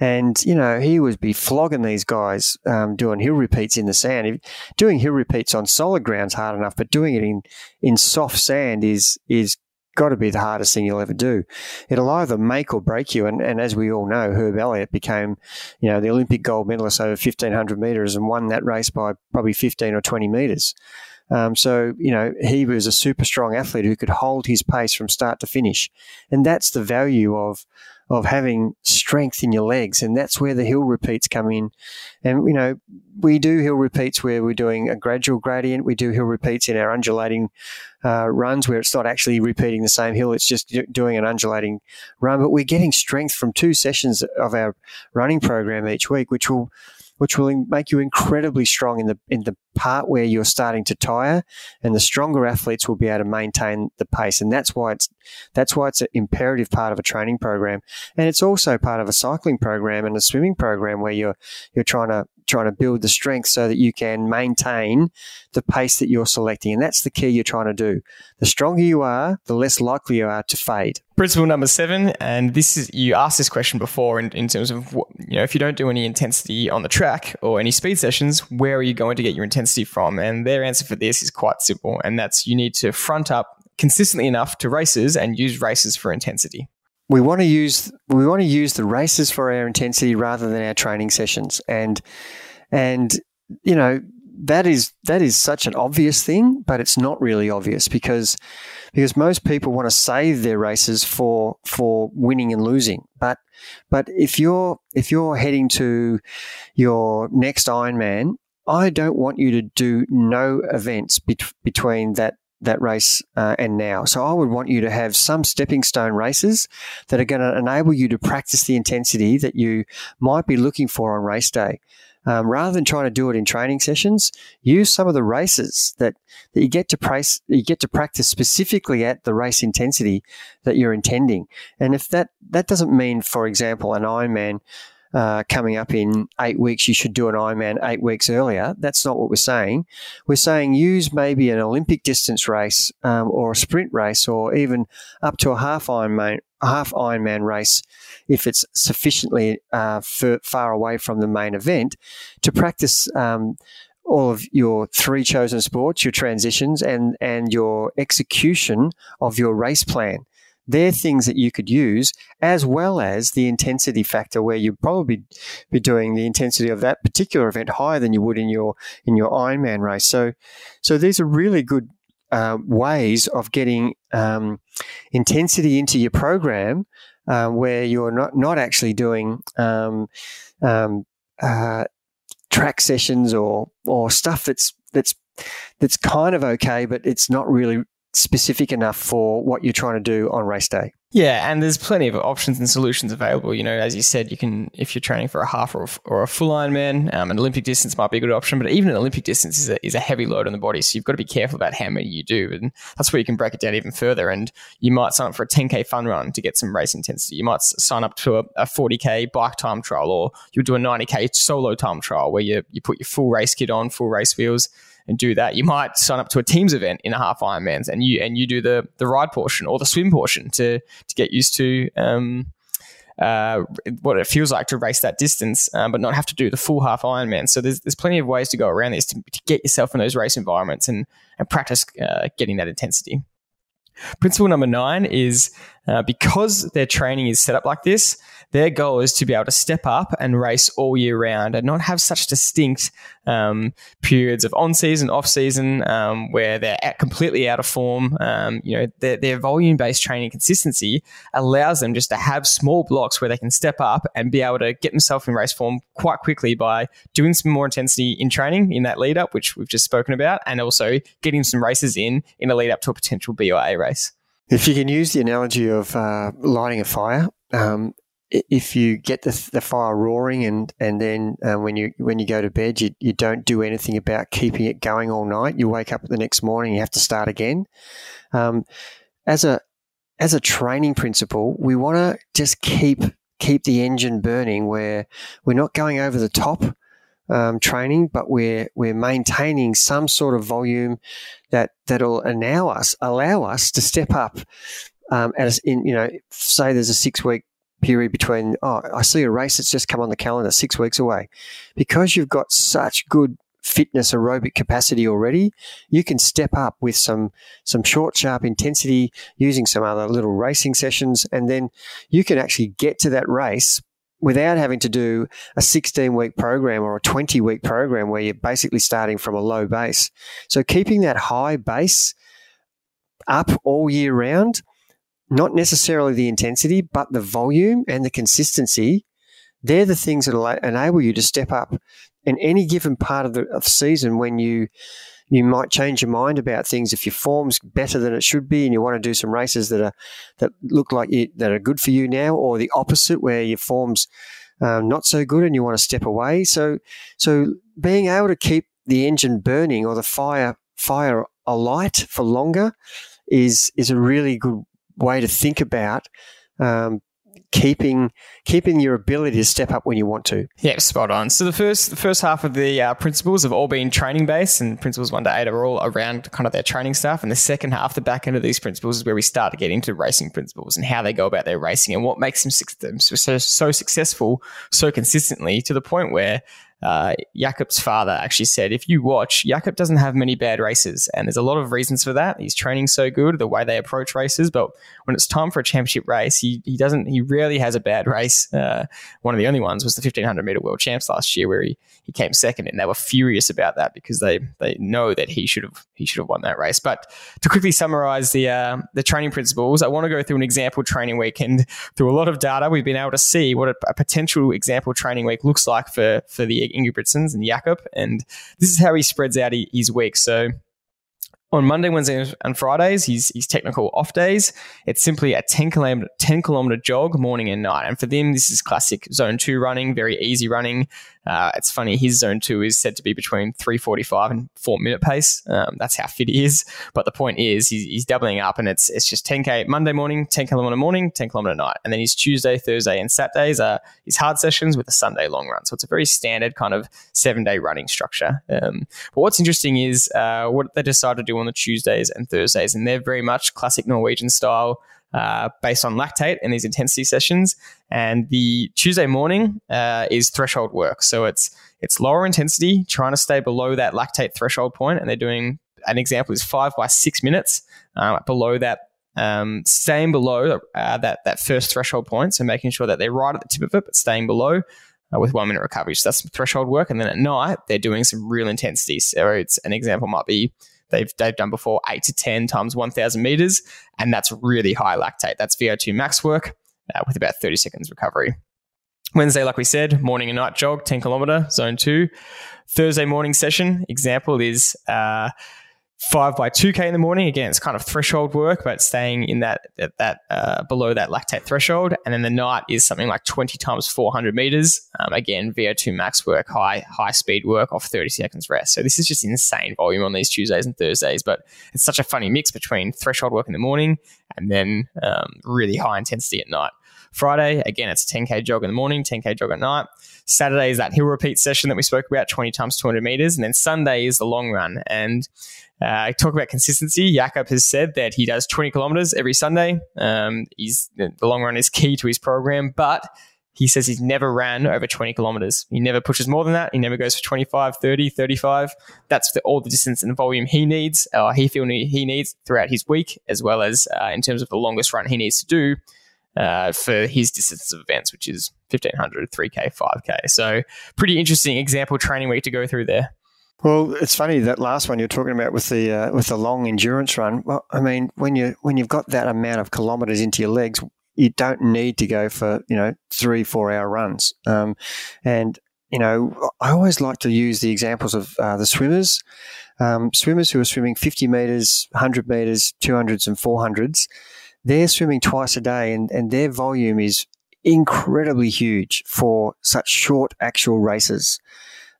And, you know, he would be flogging these guys um, doing hill repeats in the sand. Doing hill repeats on solid ground's hard enough, but doing it in, in soft sand is, is got to be the hardest thing you'll ever do. It'll either make or break you. And, and as we all know, Herb Elliott became, you know, the Olympic gold medalist over 1500 meters and won that race by probably 15 or 20 meters. Um, so, you know, he was a super strong athlete who could hold his pace from start to finish. And that's the value of, of having strength in your legs. And that's where the hill repeats come in. And, you know, we do hill repeats where we're doing a gradual gradient. We do hill repeats in our undulating uh, runs where it's not actually repeating the same hill. It's just doing an undulating run. But we're getting strength from two sessions of our running program each week, which will which will make you incredibly strong in the in the part where you're starting to tire, and the stronger athletes will be able to maintain the pace, and that's why it's that's why it's an imperative part of a training program, and it's also part of a cycling program and a swimming program where you're you're trying to trying to build the strength so that you can maintain the pace that you're selecting. And that's the key you're trying to do. The stronger you are, the less likely you are to fade. Principle number seven, and this is you asked this question before in, in terms of what, you know if you don't do any intensity on the track or any speed sessions, where are you going to get your intensity from? And their answer for this is quite simple, and that's you need to front up consistently enough to races and use races for intensity we want to use we want to use the races for our intensity rather than our training sessions. And and you know that is that is such an obvious thing but it's not really obvious because because most people want to save their races for for winning and losing. But but if you're if you're heading to your next Ironman I don't want you to do no events between that that race uh, and now. So I would want you to have some stepping stone races that are going to enable you to practice the intensity that you might be looking for on race day. Um, rather than trying to do it in training sessions, use some of the races that, that you get to price, you get to practice specifically at the race intensity that you're intending. And if that that doesn't mean, for example, an Ironman uh, coming up in eight weeks, you should do an Ironman eight weeks earlier. That's not what we're saying. We're saying use maybe an Olympic distance race um, or a sprint race or even up to a half Ironman, half Ironman race if it's sufficiently uh, far away from the main event to practice. Um, all of your three chosen sports, your transitions, and and your execution of your race plan. They're things that you could use as well as the intensity factor where you'd probably be doing the intensity of that particular event higher than you would in your in your Ironman race. So so these are really good uh, ways of getting um, intensity into your program uh, where you're not not actually doing um, um, uh, track sessions or or stuff that's that's that's kind of okay, but it's not really specific enough for what you're trying to do on race day. Yeah, and there's plenty of options and solutions available. You know, as you said, you can if you're training for a half or a, or a full Ironman, um, an Olympic distance might be a good option. But even an Olympic distance is a, is a heavy load on the body, so you've got to be careful about how many you do, and that's where you can break it down even further. And you might sign up for a 10k fun run to get some race intensity. You might sign up to a, a 40k bike time trial, or you'll do a 90k solo time trial where you you put your full race kit on, full race wheels and do that. You might sign up to a teams event in a half Ironmans and you and you do the the ride portion or the swim portion to to get used to um, uh, what it feels like to race that distance, um, but not have to do the full half Ironman. So there's there's plenty of ways to go around this to, to get yourself in those race environments and and practice uh, getting that intensity. Principle number nine is uh, because their training is set up like this, their goal is to be able to step up and race all year round and not have such distinct um, periods of on season, off season, um, where they're completely out of form. Um, you know, their, their volume based training consistency allows them just to have small blocks where they can step up and be able to get themselves in race form quite quickly by doing some more intensity in training in that lead up, which we've just spoken about, and also getting some races in in a lead up to a potential B or A race. If you can use the analogy of uh, lighting a fire, um, if you get the, the fire roaring and and then uh, when you when you go to bed you, you don't do anything about keeping it going all night. You wake up the next morning you have to start again. Um, as a as a training principle we want to just keep keep the engine burning where we're not going over the top um, training but we're we're maintaining some sort of volume that that'll allow us allow us to step up um, as in you know say there's a six week period between, oh, I see a race that's just come on the calendar six weeks away. Because you've got such good fitness aerobic capacity already, you can step up with some some short, sharp intensity using some other little racing sessions, and then you can actually get to that race without having to do a 16 week program or a 20 week program where you're basically starting from a low base. So keeping that high base up all year round not necessarily the intensity, but the volume and the consistency. They're the things that enable you to step up in any given part of the of season when you you might change your mind about things if your form's better than it should be and you want to do some races that are that look like you, that are good for you now or the opposite where your form's um, not so good and you want to step away so so being able to keep the engine burning or the fire fire alight for longer is is a really good way to think about um, keeping keeping your ability to step up when you want to. Yeah, spot on. So the first the first half of the uh, principles have all been training based, and principles one to eight are all around kind of their training stuff. And the second half, the back end of these principles, is where we start to get into racing principles and how they go about their racing and what makes them, them so, so successful so consistently to the point where uh, Jakob's father actually said, if you watch, Jakob doesn't have many bad races. And there's a lot of reasons for that. He's training so good, the way they approach races. But when it's time for a championship race, he, he doesn't, he rarely has a bad race. Uh, one of the only ones was the 1500 meter world champs last year where he, he came second and they were furious about that because they, they know that he should have, he should have won that race. But to quickly summarize the, uh, the training principles, I want to go through an example training week and through a lot of data, we've been able to see what a, a potential example training week looks like for, for the Ingebrigtsens and Jakob. And this is how he spreads out his week. So on Monday, Wednesday, and Fridays, he's, he's technical off days. It's simply a 10 kilometer, 10 kilometer jog morning and night. And for them, this is classic zone two running, very easy running. Uh, it's funny, his zone two is said to be between 345 and four minute pace. Um, that's how fit he is. But the point is, he's, he's, doubling up and it's it's just 10K Monday morning, 10 kilometer morning, 10 kilometer night. And then his Tuesday, Thursday, and Saturdays are his hard sessions with a Sunday long run. So it's a very standard kind of seven day running structure. Um, but what's interesting is uh, what they decide to do on the Tuesdays and Thursdays. And they're very much classic Norwegian style uh, based on lactate in these intensity sessions. And the Tuesday morning uh, is threshold work. So it's it's lower intensity, trying to stay below that lactate threshold point, and they're doing an example is five by six minutes uh, below that. Um, staying below uh, that that first threshold point, so making sure that they're right at the tip of it, but staying below uh, with one minute recovery. So that's threshold work, and then at night they're doing some real intensity. So it's an example might be they've they've done before eight to ten times one thousand meters, and that's really high lactate. That's VO2 max work uh, with about thirty seconds recovery. Wednesday, like we said, morning and night jog, ten kilometer, zone two. Thursday morning session example is. Uh, five by 2k in the morning. Again it's kind of threshold work but staying in that that, uh, below that lactate threshold. And then the night is something like 20 times 400 meters. Um, again vo2 max work high high speed work off 30 seconds rest. So this is just insane volume on these tuesdays and thursdays but it's such a funny mix between threshold work in the morning and then um, really high intensity at night. Friday again it's a 10k jog in the morning 10k jog at night. Saturday is that hill repeat session that we spoke about 20 times 200 meters. And then sunday is the long run. And uh, talk about consistency. Jakob has said that he does 20 kilometers every Sunday. Um, he's the long run is key to his program, but he says he's never ran over 20 kilometers. He never pushes more than that. He never goes for 25, 30, 35. That's the, all the distance and volume he needs, or he feel he needs throughout his week, as well as uh, in terms of the longest run he needs to do uh, for his distance of events, which is 1500, 3K, 5K. So pretty interesting example training week to go through there. Well, it's funny that last one you're talking about with the uh, with the long endurance run. Well, I mean, when you when you've got that amount of kilometres into your legs, you don't need to go for you know three four hour runs. Um, and you know, I always like to use the examples of uh, the swimmers, um, swimmers who are swimming 50 meters, 100 meters, 200s, and 400s. They're swimming twice a day, and, and their volume is incredibly huge for such short actual races.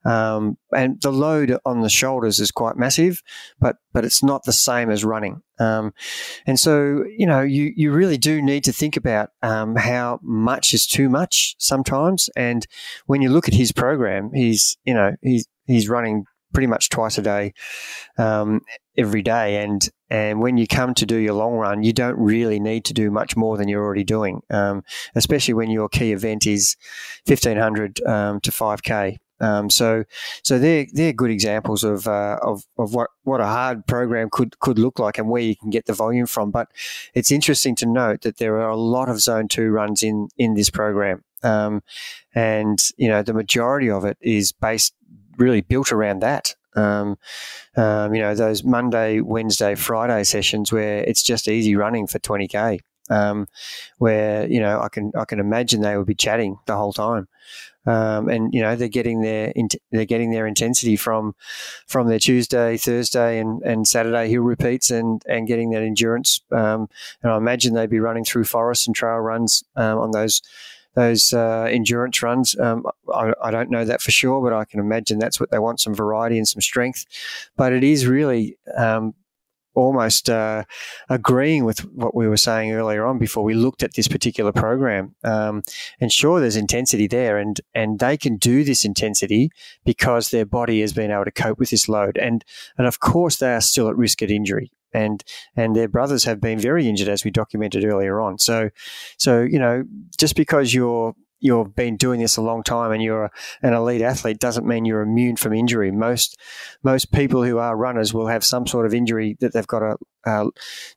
Um, and the load on the shoulders is quite massive, but but it's not the same as running. Um, and so you know you you really do need to think about um, how much is too much sometimes. And when you look at his program, he's you know he's he's running pretty much twice a day, um, every day. And and when you come to do your long run, you don't really need to do much more than you're already doing, um, especially when your key event is fifteen hundred um, to five k. Um, so, so they're they're good examples of uh, of of what, what a hard program could could look like and where you can get the volume from. But it's interesting to note that there are a lot of zone two runs in in this program, um, and you know the majority of it is based really built around that. Um, um, you know those Monday, Wednesday, Friday sessions where it's just easy running for twenty k. Um, where you know I can I can imagine they would be chatting the whole time um, and you know they're getting their they're getting their intensity from from their Tuesday, Thursday, and, and Saturday hill repeats, and and getting that endurance. Um, and I imagine they'd be running through forests and trail runs um, on those those uh, endurance runs. Um, I, I, don't know that for sure, but I can imagine that's what they want: some variety and some strength. But it is really um, almost uh, agreeing with what we were saying earlier on before we looked at this particular program. Um, and sure, there's intensity there, and and they can do this intensity because their body has been able to cope with this load, and and of course they are still at risk of injury. And and their brothers have been very injured, as we documented earlier on. So, so you know, just because you're you've been doing this a long time and you're an elite athlete doesn't mean you're immune from injury. Most most people who are runners will have some sort of injury that they've got to uh,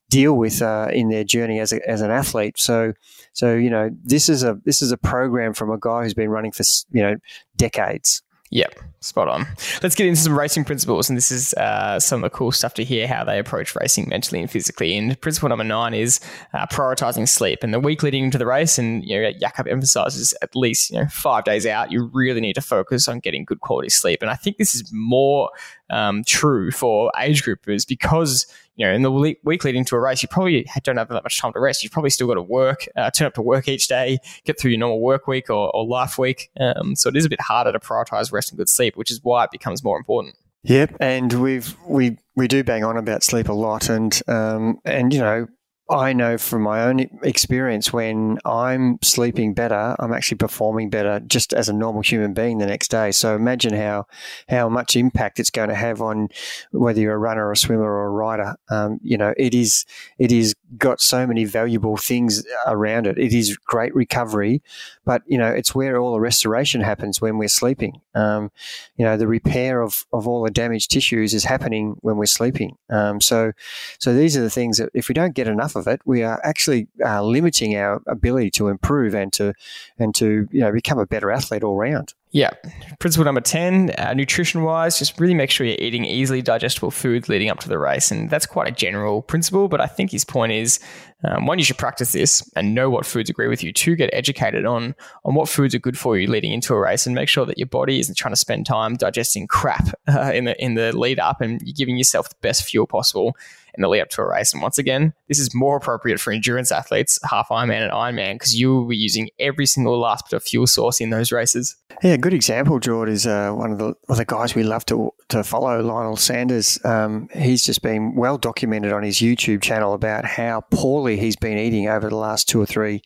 deal with uh, in their journey as, a, as an athlete. So so you know this is a this is a program from a guy who's been running for you know decades. Yep, spot on. Let's get into some racing principles, and this is uh, some of the cool stuff to hear how they approach racing mentally and physically. And principle number nine is uh, prioritizing sleep. And the week leading into the race, and you know, Jakob emphasizes at least you know five days out, you really need to focus on getting good quality sleep. And I think this is more um, true for age groupers because you know, in the week leading to a race, you probably don't have that much time to rest. You've probably still got to work, uh, turn up to work each day, get through your normal work week or, or life week. Um, so it is a bit harder to prioritize rest and good sleep, which is why it becomes more important. Yep, and we've we we do bang on about sleep a lot, and um, and you know I know from my own experience when I'm sleeping better, I'm actually performing better just as a normal human being the next day. So imagine how how much impact it's going to have on whether you're a runner or a swimmer or a rider. Um, you know, it is it is got so many valuable things around it. It is great recovery, but you know, it's where all the restoration happens when we're sleeping. Um, you know, the repair of, of all the damaged tissues is happening when we're sleeping. Um, so so these are the things that if we don't get enough of of it, we are actually uh, limiting our ability to improve and to and to you know become a better athlete all round. Yeah. Principle number 10, uh, nutrition wise, just really make sure you're eating easily digestible food leading up to the race. And that's quite a general principle, but I think his point is um, one, you should practice this and know what foods agree with you. Two, get educated on, on what foods are good for you leading into a race and make sure that your body isn't trying to spend time digesting crap uh, in, the, in the lead up and you're giving yourself the best fuel possible in the lead up to a race. And once again, this is more appropriate for endurance athletes, half Ironman and Ironman, because you will be using every single last bit of fuel source in those races. Yeah, a good example, George, is uh, one of the, of the guys we love to to follow, Lionel Sanders. Um, he's just been well documented on his YouTube channel about how poorly he's been eating over the last two or three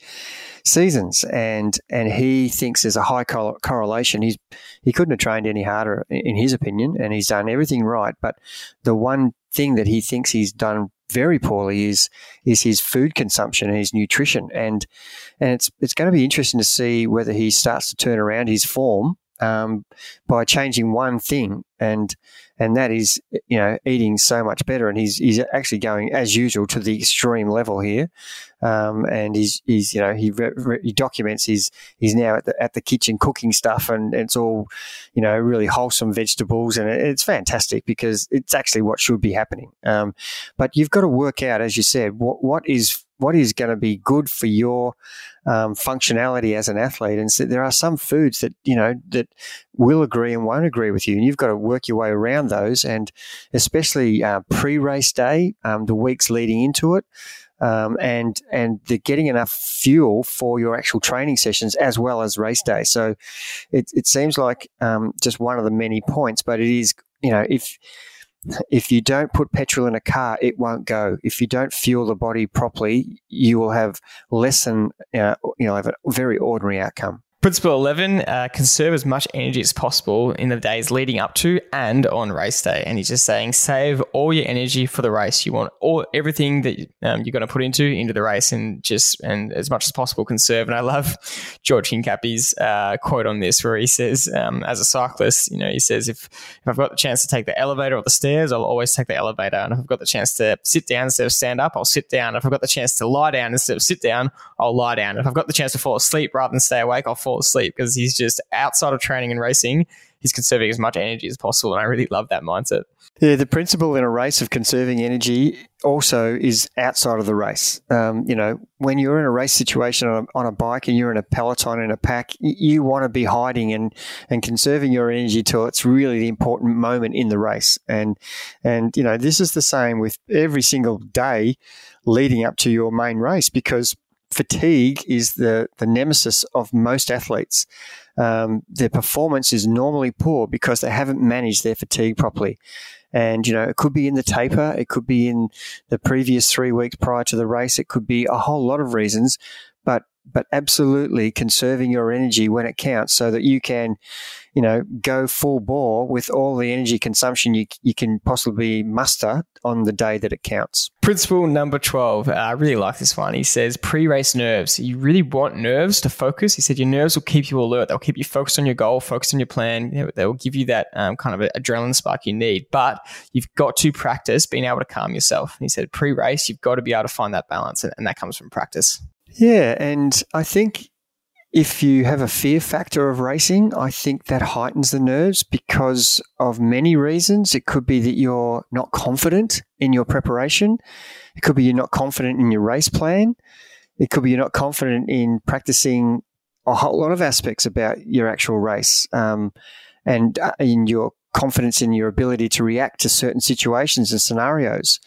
seasons, and and he thinks there's a high correlation. He's he couldn't have trained any harder, in his opinion, and he's done everything right. But the one thing that he thinks he's done very poorly is is his food consumption and his nutrition, and and it's it's going to be interesting to see whether he starts to turn around his form um, by changing one thing, and and that is you know eating so much better. And he's he's actually going as usual to the extreme level here, um, and he's he's you know he he documents he's he's now at the at the kitchen cooking stuff, and it's all you know really wholesome vegetables, and it's fantastic because it's actually what should be happening. Um, but you've got to work out, as you said, what what is what is going to be good for your um, functionality as an athlete. And so there are some foods that you know that will agree and won't agree with you, and you've got to work your way around those. And especially uh, pre-race day, um, the weeks leading into it. Um, and and the getting enough fuel for your actual training sessions as well as race day. So it, it seems like um, just one of the many points, but it is you know if if you don't put petrol in a car, it won't go. If you don't fuel the body properly, you will have less than, uh, you know, have a very ordinary outcome. Principle 11 uh, conserve as much energy as possible in the days leading up to and on race day. And he's just saying save all your energy for the race. You want all everything that um, you're going to put into into the race and just and as much as possible conserve. And I love George Hincapie's uh, quote on this where he says, um, as a cyclist, you know, he says, if, if I've got the chance to take the elevator or the stairs, I'll always take the elevator. And if I've got the chance to sit down instead of stand up, I'll sit down. If I've got the chance to lie down instead of sit down, I'll lie down. If I've got the chance to fall asleep rather than stay awake, I'll fall fall asleep because he's just outside of training and racing. He's conserving as much energy as possible, and I really love that mindset. Yeah, the principle in a race of conserving energy also is outside of the race. Um, you know, when you're in a race situation on a, on a, bike and you're in a peloton in a pack, you want to be hiding and, and conserving your energy till it's really the important moment in the race. And and you know, this is the same with every single day leading up to your main race because fatigue is the, the nemesis of most athletes. Um, their performance is normally poor because they haven't managed their fatigue properly. And, you know, it could be in the taper, it could be in the previous three weeks prior to the race, it could be a whole lot of reasons, but but absolutely conserving your energy when it counts so that you can, you know, go full bore with all the energy consumption you, you can possibly muster on the day that it counts. Principle number 12. Uh, I really like this one. He says pre race nerves. You really want nerves to focus. He said your nerves will keep you alert. They'll keep you focused on your goal, focused on your plan. They'll give you that um, kind of adrenaline spark you need. But you've got to practice being able to calm yourself. He said pre race, you've got to be able to find that balance. And, and that comes from practice. Yeah, and I think if you have a fear factor of racing, I think that heightens the nerves because of many reasons. It could be that you're not confident in your preparation. It could be you're not confident in your race plan. It could be you're not confident in practicing a whole lot of aspects about your actual race um, and uh, in your confidence in your ability to react to certain situations and scenarios.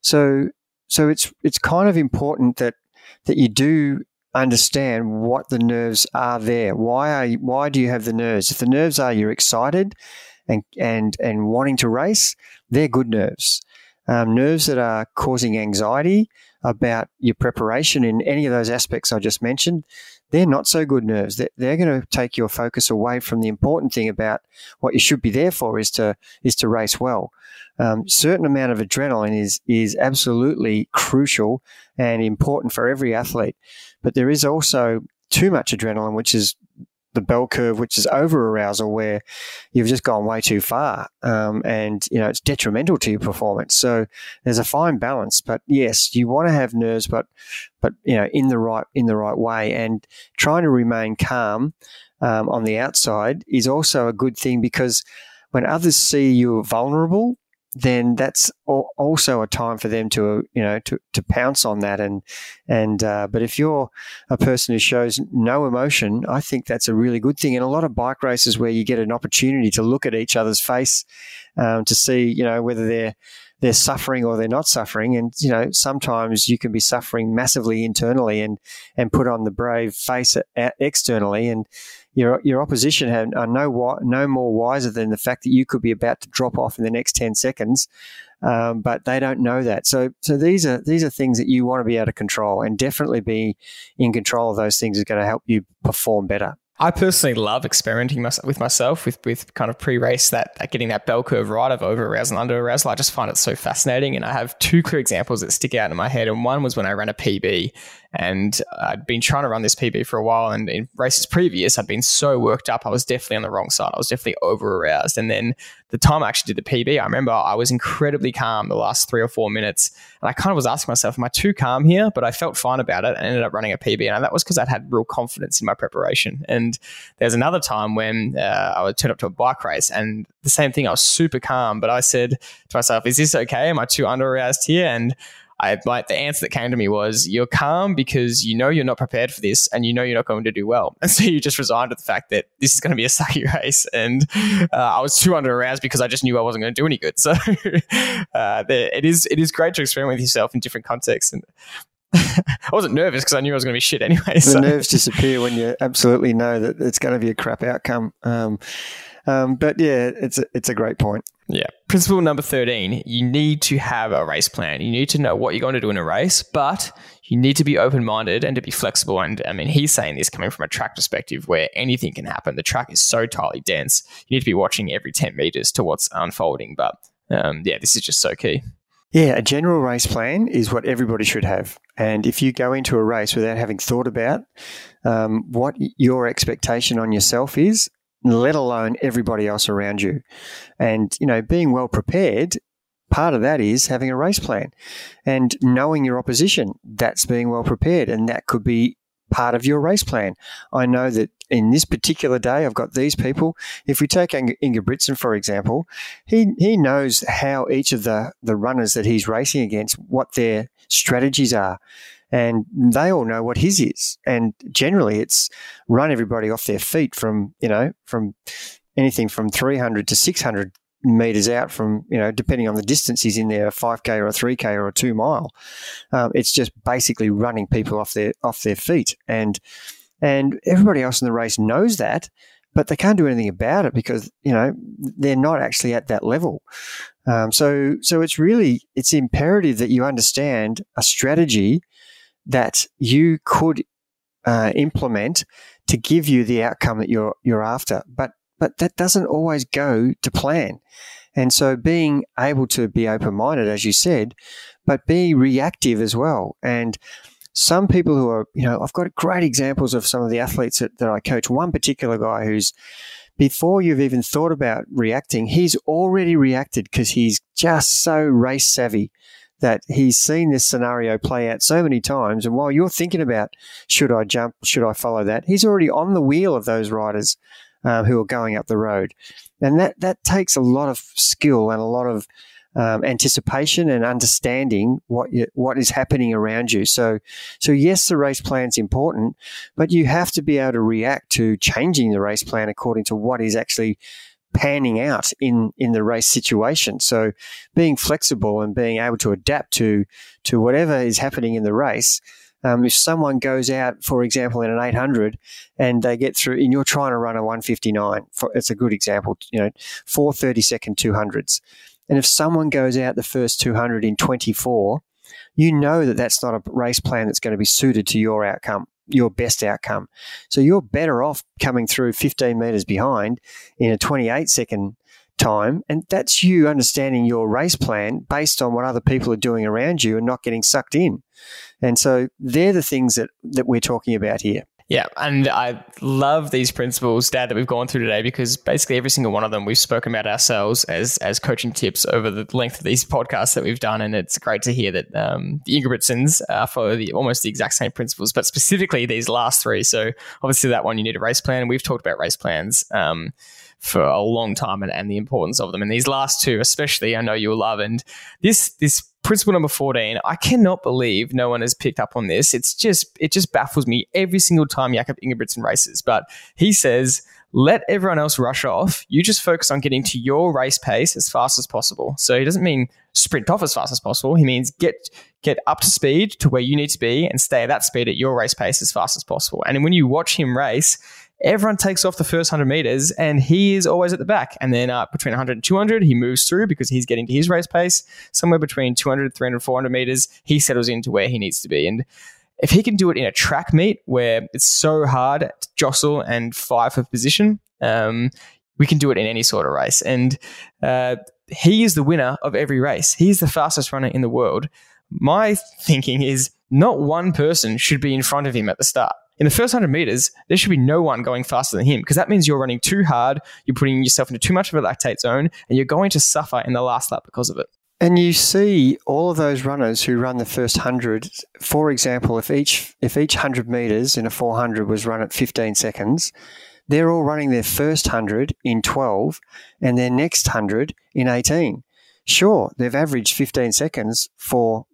So, so it's it's kind of important that that you do understand what the nerves are there. Why are you, why do you have the nerves? If the nerves are you're excited and and and wanting to race, they're good nerves. Um, nerves that are causing anxiety about your preparation in any of those aspects I just mentioned, they're not so good nerves. They're, they're going to take your focus away from the important thing about what you should be there for is to is to race well. Um, certain amount of adrenaline is is absolutely crucial and important for every athlete, but there is also too much adrenaline, which is the bell curve, which is over arousal, where you've just gone way too far, um, and you know it's detrimental to your performance. So there's a fine balance, but yes, you want to have nerves, but but you know in the right in the right way, and trying to remain calm um, on the outside is also a good thing because when others see you're vulnerable, then that's also a time for them to you know to, to pounce on that. And and uh, but if you're a person who shows no emotion I think that's a really good thing. And a lot of bike races where you get an opportunity to look at each other's face um, to see you know whether they're they're suffering or they're not suffering. And you know sometimes you can be suffering massively internally and and put on the brave face externally. And your your opposition have, are no no more wiser than the fact that you could be about to drop off in the next ten seconds, um, but they don't know that. So so these are these are things that you want to be able to control, and definitely be in control of those things is going to help you perform better. I personally love experimenting with myself with, with kind of pre-race that, that getting that bell curve right of over arousal and under arousal. I just find it so fascinating. And I have two clear examples that stick out in my head. And one was when I ran a PB and I'd been trying to run this PB for a while. And in races previous, I'd been so worked up. I was definitely on the wrong side. I was definitely over aroused. And then the time I actually did the PB, I remember I was incredibly calm the last three or four minutes. And I kind of was asking myself, am I too calm here? But I felt fine about it and ended up running a PB. And that was because I'd had real confidence in my preparation. And there's another time when uh, I would turn up to a bike race and the same thing, I was super calm. But I said to myself, is this okay? Am I too under aroused here? And I like the answer that came to me was you're calm because you know you're not prepared for this and you know you're not going to do well. And so you just resigned to the fact that this is going to be a sucky race. And uh, I was too under aroused because I just knew I wasn't going to do any good. So uh, it is it is great to experiment with yourself in different contexts. And I wasn't nervous because I knew I was going to be shit anyway. The so. nerves disappear when you absolutely know that it's going to be a crap outcome. Um, um, but yeah, it's a, it's a great point. Yeah. Principle number 13 you need to have a race plan. You need to know what you're going to do in a race, but you need to be open minded and to be flexible. And I mean, he's saying this coming from a track perspective where anything can happen. The track is so tightly dense. You need to be watching every 10 meters to what's unfolding. But um, yeah, this is just so key. Yeah, a general race plan is what everybody should have. And if you go into a race without having thought about um, what your expectation on yourself is let alone everybody else around you. And, you know, being well prepared, part of that is having a race plan and knowing your opposition. That's being well prepared. And that could be part of your race plan. I know that in this particular day, I've got these people. If we take Ingebrigtsen, for example, he, he knows how each of the, the runners that he's racing against, what their strategies are and they all know what his is. And generally, it's run everybody off their feet from you know from anything from 300 to 600 meters out from you know depending on the distance he's in there, a 5k or a 3k or a two mile. Um, it's just basically running people off their off their feet, and and everybody else in the race knows that. But they can't do anything about it because you know they're not actually at that level. Um, so, so it's really it's imperative that you understand a strategy that you could uh, implement to give you the outcome that you're you're after. But but that doesn't always go to plan. And so being able to be open minded, as you said, but be reactive as well. And some people who are, you know, I've got great examples of some of the athletes that, that I coach. One particular guy who's before you've even thought about reacting, he's already reacted because he's just so race savvy that he's seen this scenario play out so many times. And while you're thinking about should I jump, should I follow that, he's already on the wheel of those riders um, who are going up the road, and that that takes a lot of skill and a lot of um, anticipation and understanding what you, what is happening around you. So, so yes, the race plan is important, but you have to be able to react to changing the race plan according to what is actually panning out in in the race situation. So being flexible and being able to adapt to to whatever is happening in the race. Um, if someone goes out, for example, in an 800 and they get through, and you're trying to run a 159, for, it's a good example, you know, four 30 second 200s. And if someone goes out the first 200 in 24, you know that that's not a race plan that's going to be suited to your outcome your best outcome. So you're better off coming through 15 meters behind in a 28 second time. And that's you understanding your race plan based on what other people are doing around you and not getting sucked in. And so they're the things that, that we're talking about here. Yeah, and I love these principles, Dad, that we've gone through today because basically every single one of them we've spoken about ourselves as as coaching tips over the length of these podcasts that we've done, and it's great to hear that um, the Ingebrigtsens uh, follow the almost the exact same principles, but specifically these last three. So obviously that one you need a race plan. We've talked about race plans. Um, for a long time and, and the importance of them. And these last two, especially, I know you'll love. And this this principle number 14 i cannot believe no one has picked up on this. It's just it just baffles me every single time jakob ingebrigtsen races. But he says let everyone else rush off. You just focus on getting to your race pace as fast as possible. So he doesn't mean sprint off as fast as possible. He means get get up to speed to where you need to be and stay at that speed at your race pace as fast as possible. And when you watch him race everyone takes off the first 100 meters and he is always at the back. And then uh, between 100 and 200, he moves through because he's getting to his race pace. Somewhere between 200, 300, 400 meters, he settles into where he needs to be. And if he can do it in a track meet where it's so hard to jostle and fight for position, um, we can do it in any sort of race. And uh, he is the winner of every race. He's the fastest runner in the world. My thinking is not one person should be in front of him at the start in the first 100 meters, there should be no one going faster than him because that means you're running too hard, you're putting yourself into too much of a lactate zone, and you're going to suffer in the last lap because of it. And you see all of those runners who run the first 100, for example, if each if each 100 meters in a 400 was run at 15 seconds, they're all running their first 100 in 12 and their next 100 in 18. Sure, they've averaged 15 seconds for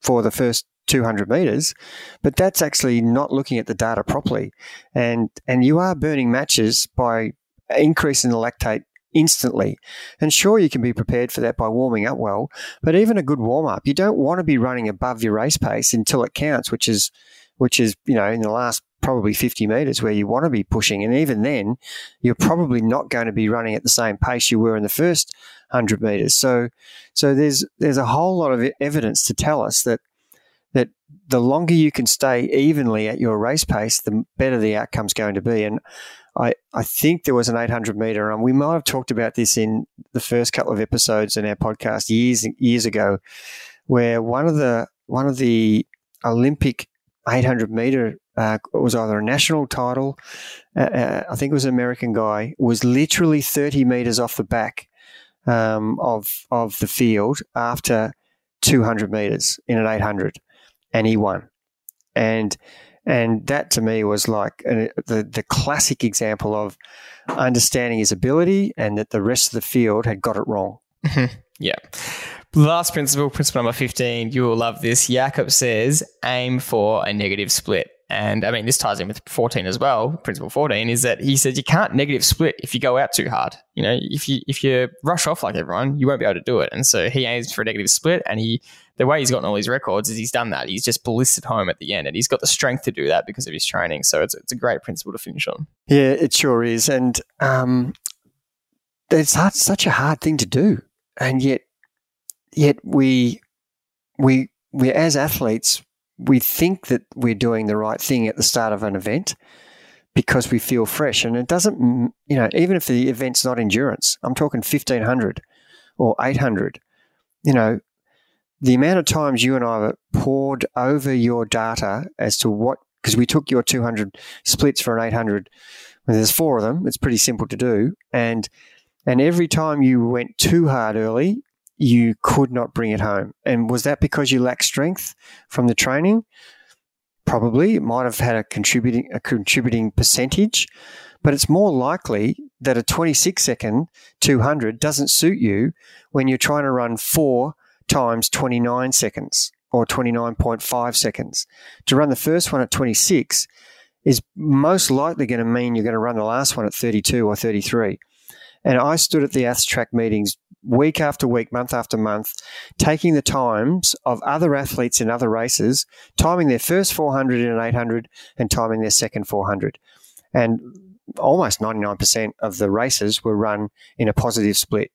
for the first 200 meters, but that's actually not looking at the data properly. And, and you are burning matches by increasing the lactate instantly. And sure, you can be prepared for that by warming up well, but even a good warm up, you don't want to be running above your race pace until it counts, which is, which is, you know, in the last probably 50 meters where you want to be pushing. And even then, you're probably not going to be running at the same pace you were in the first 100 meters. So, so there's, there's a whole lot of evidence to tell us that that the longer you can stay evenly at your race pace, the better the outcome's going to be. And I, I think there was an 800 meter, and we might have talked about this in the first couple of episodes in our podcast years years ago, where one of the one of the Olympic 800 meter uh, was either a national title, uh, uh, I think it was an American guy, was literally 30 meters off the back um, of of the field after 200 meters in an 800 and he won. And and that to me was like a, the the classic example of understanding his ability and that the rest of the field had got it wrong. yeah. Last principle, principle number 15, you will love this. Jakob says aim for a negative split. And I mean, this ties in with 14 as well. Principle 14 is that he says you can't negative split if you go out too hard. You know, if you if you rush off like everyone, you won't be able to do it. And so he aims for a negative split, and he the way he's gotten all his records is he's done that. He's just ballisted home at the end, and he's got the strength to do that because of his training. So it's it's a great principle to finish on. Yeah, it sure is, and um, it's hard, such a hard thing to do, and yet yet we we we as athletes we think that we're doing the right thing at the start of an event because we feel fresh. And it doesn't, you know, even if the event's not endurance, I'm talking 1500 or 800, you know, the amount of times you and I have poured over your data as to what, because we took your 200 splits for an 800, well, there's four of them, it's pretty simple to do. And, and every time you went too hard early, you could not bring it home. And was that because you lacked strength from the training? Probably. It might have had a contributing a contributing percentage, but it's more likely that a 26 second 200 doesn't suit you when you're trying to run four times 29 seconds or 29.5 seconds. To run the first one at 26 is most likely going to mean you're going to run the last one at 32 or 33. And I stood at the AthTrack meetings week after week, month after month, taking the times of other athletes in other races, timing their first 400 in an 800 and timing their second 400. And almost 99% of the races were run in a positive split.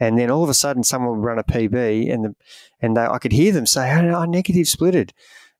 And then all of a sudden, someone would run a PB, and the, and they, I could hear them say, oh, "I negative splitted,"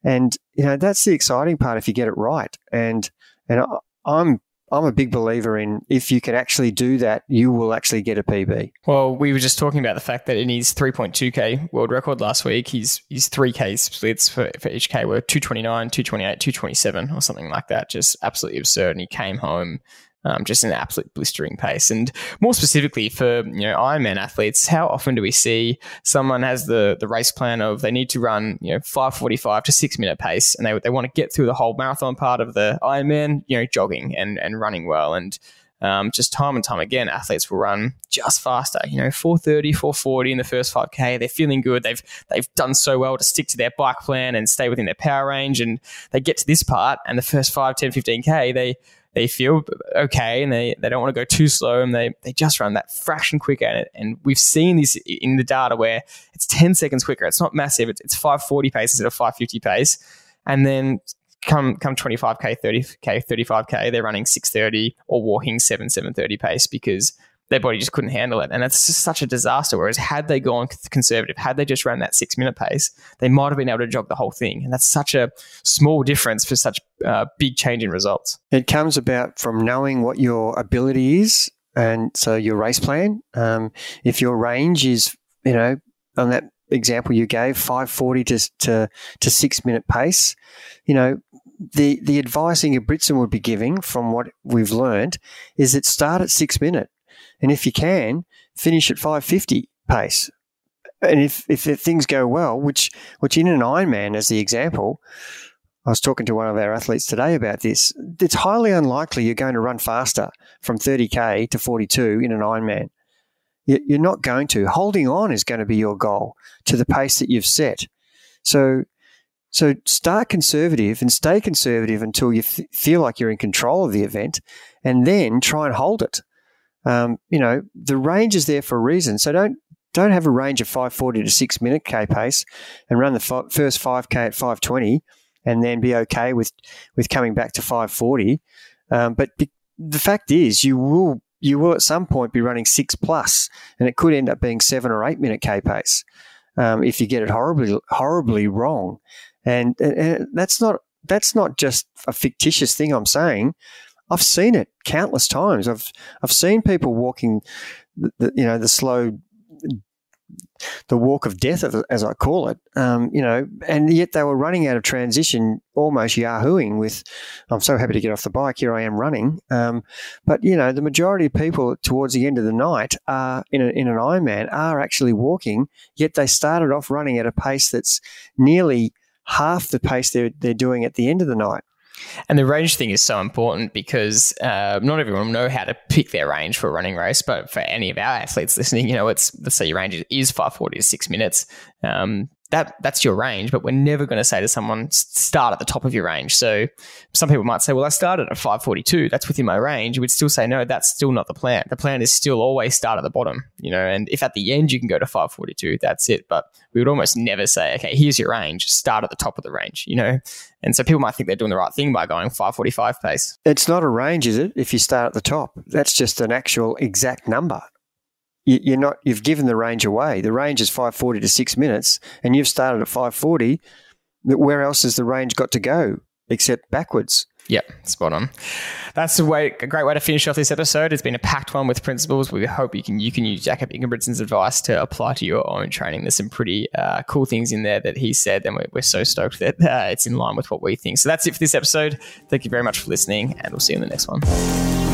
and you know that's the exciting part if you get it right. And and I, I'm I'm a big believer in if you can actually do that, you will actually get a PB. Well, we were just talking about the fact that in his 3.2k world record last week, his his 3k splits for, for each k were 229, 228, 227, or something like that. Just absolutely absurd. And he came home um, just an absolute blistering pace. And more specifically for you know Ironman athletes, how often do we see someone has the the race plan of they need to run you know five forty five to six minute pace, and they they want to get through the whole marathon part of the Ironman, you know, jogging and and running well and. Um, just time and time again, athletes will run just faster. You know, 430, 440 in the first 5K. They're feeling good. They've they've done so well to stick to their bike plan and stay within their power range. And they get to this part, and the first 5, 10, 15K, they they feel okay and they, they don't want to go too slow and they, they just run that fraction quicker. And, and we've seen this in the data where it's 10 seconds quicker. It's not massive. It's, it's 540 pace instead of 550 pace. And then come come 25k 30k 35k they're running 630 or walking 7 730 pace because their body just couldn't handle it. And it's just such a disaster. Whereas had they gone conservative, had they just run that six minute pace, they might have been able to jog the whole thing. And that's such a small difference for such a uh, big change in results. It comes about from knowing what your ability is. And so your race plan, um, if your range is, you know, on that example you gave, 540 to, to, to six minute pace, you know, the, the advice Ingebrigtsen would be giving from what we've learned is that start at six minute and if you can, finish at 550 pace. And if, if things go well, which, which in an Ironman, as the example, I was talking to one of our athletes today about this. It's highly unlikely you're going to run faster from 30k to 42 in an Ironman. You're not going to. Holding on is going to be your goal to the pace that you've set. So, so start conservative and stay conservative until you f- feel like you're in control of the event, and then try and hold it. Um, you know, the range is there for a reason. So don't don't have a range of 540 to 6 minute K pace and run the f- first 5K at 520 and then be okay with, with coming back to 540. Um, but be, the fact is, you will you will at some point be running six plus, and it could end up being seven or eight minute K pace um, if you get it horribly horribly wrong. And, and that's not that's not just a fictitious thing I'm saying. I've seen it countless times. I've I've seen people walking, the, the, you know, the slow, the walk of death, as I call it. Um, you know, and yet they were running out of transition, almost yahooing with. I'm so happy to get off the bike. Here I am running. Um, but you know, the majority of people towards the end of the night are in, a, in an Ironman are actually walking. Yet they started off running at a pace that's nearly half the pace they're they're doing at the end of the night. And the range thing is so important because uh, not everyone will know how to pick their range for a running race. But for any of our athletes listening, you know, it's let's say your range is 540 to six minutes. Um, that that's your range, but we're never going to say to someone start at the top of your range. So some people might say, "Well, I started at 542. That's within my range." We'd still say, "No, that's still not the plan. The plan is still always start at the bottom." You know, and if at the end you can go to 542, that's it. But we would almost never say, "Okay, here's your range. Start at the top of the range." You know, and so people might think they're doing the right thing by going 545 pace. It's not a range, is it? If you start at the top, that's just an actual exact number you're not you've given the range away. The range is 540 to six minutes, and you've started at 540. Where else has the range got to go except backwards? Yep, spot on. That's a way, a great way to finish off this episode. It's been a packed one with principles. We hope you can you can use Jakob Ingebrigtsen's advice to apply to your own training. There's some pretty uh, cool things in there that he said, and we're, we're so stoked that uh, it's in line with what we think. So that's it for this episode. Thank you very much for listening, and we'll see you in the next one.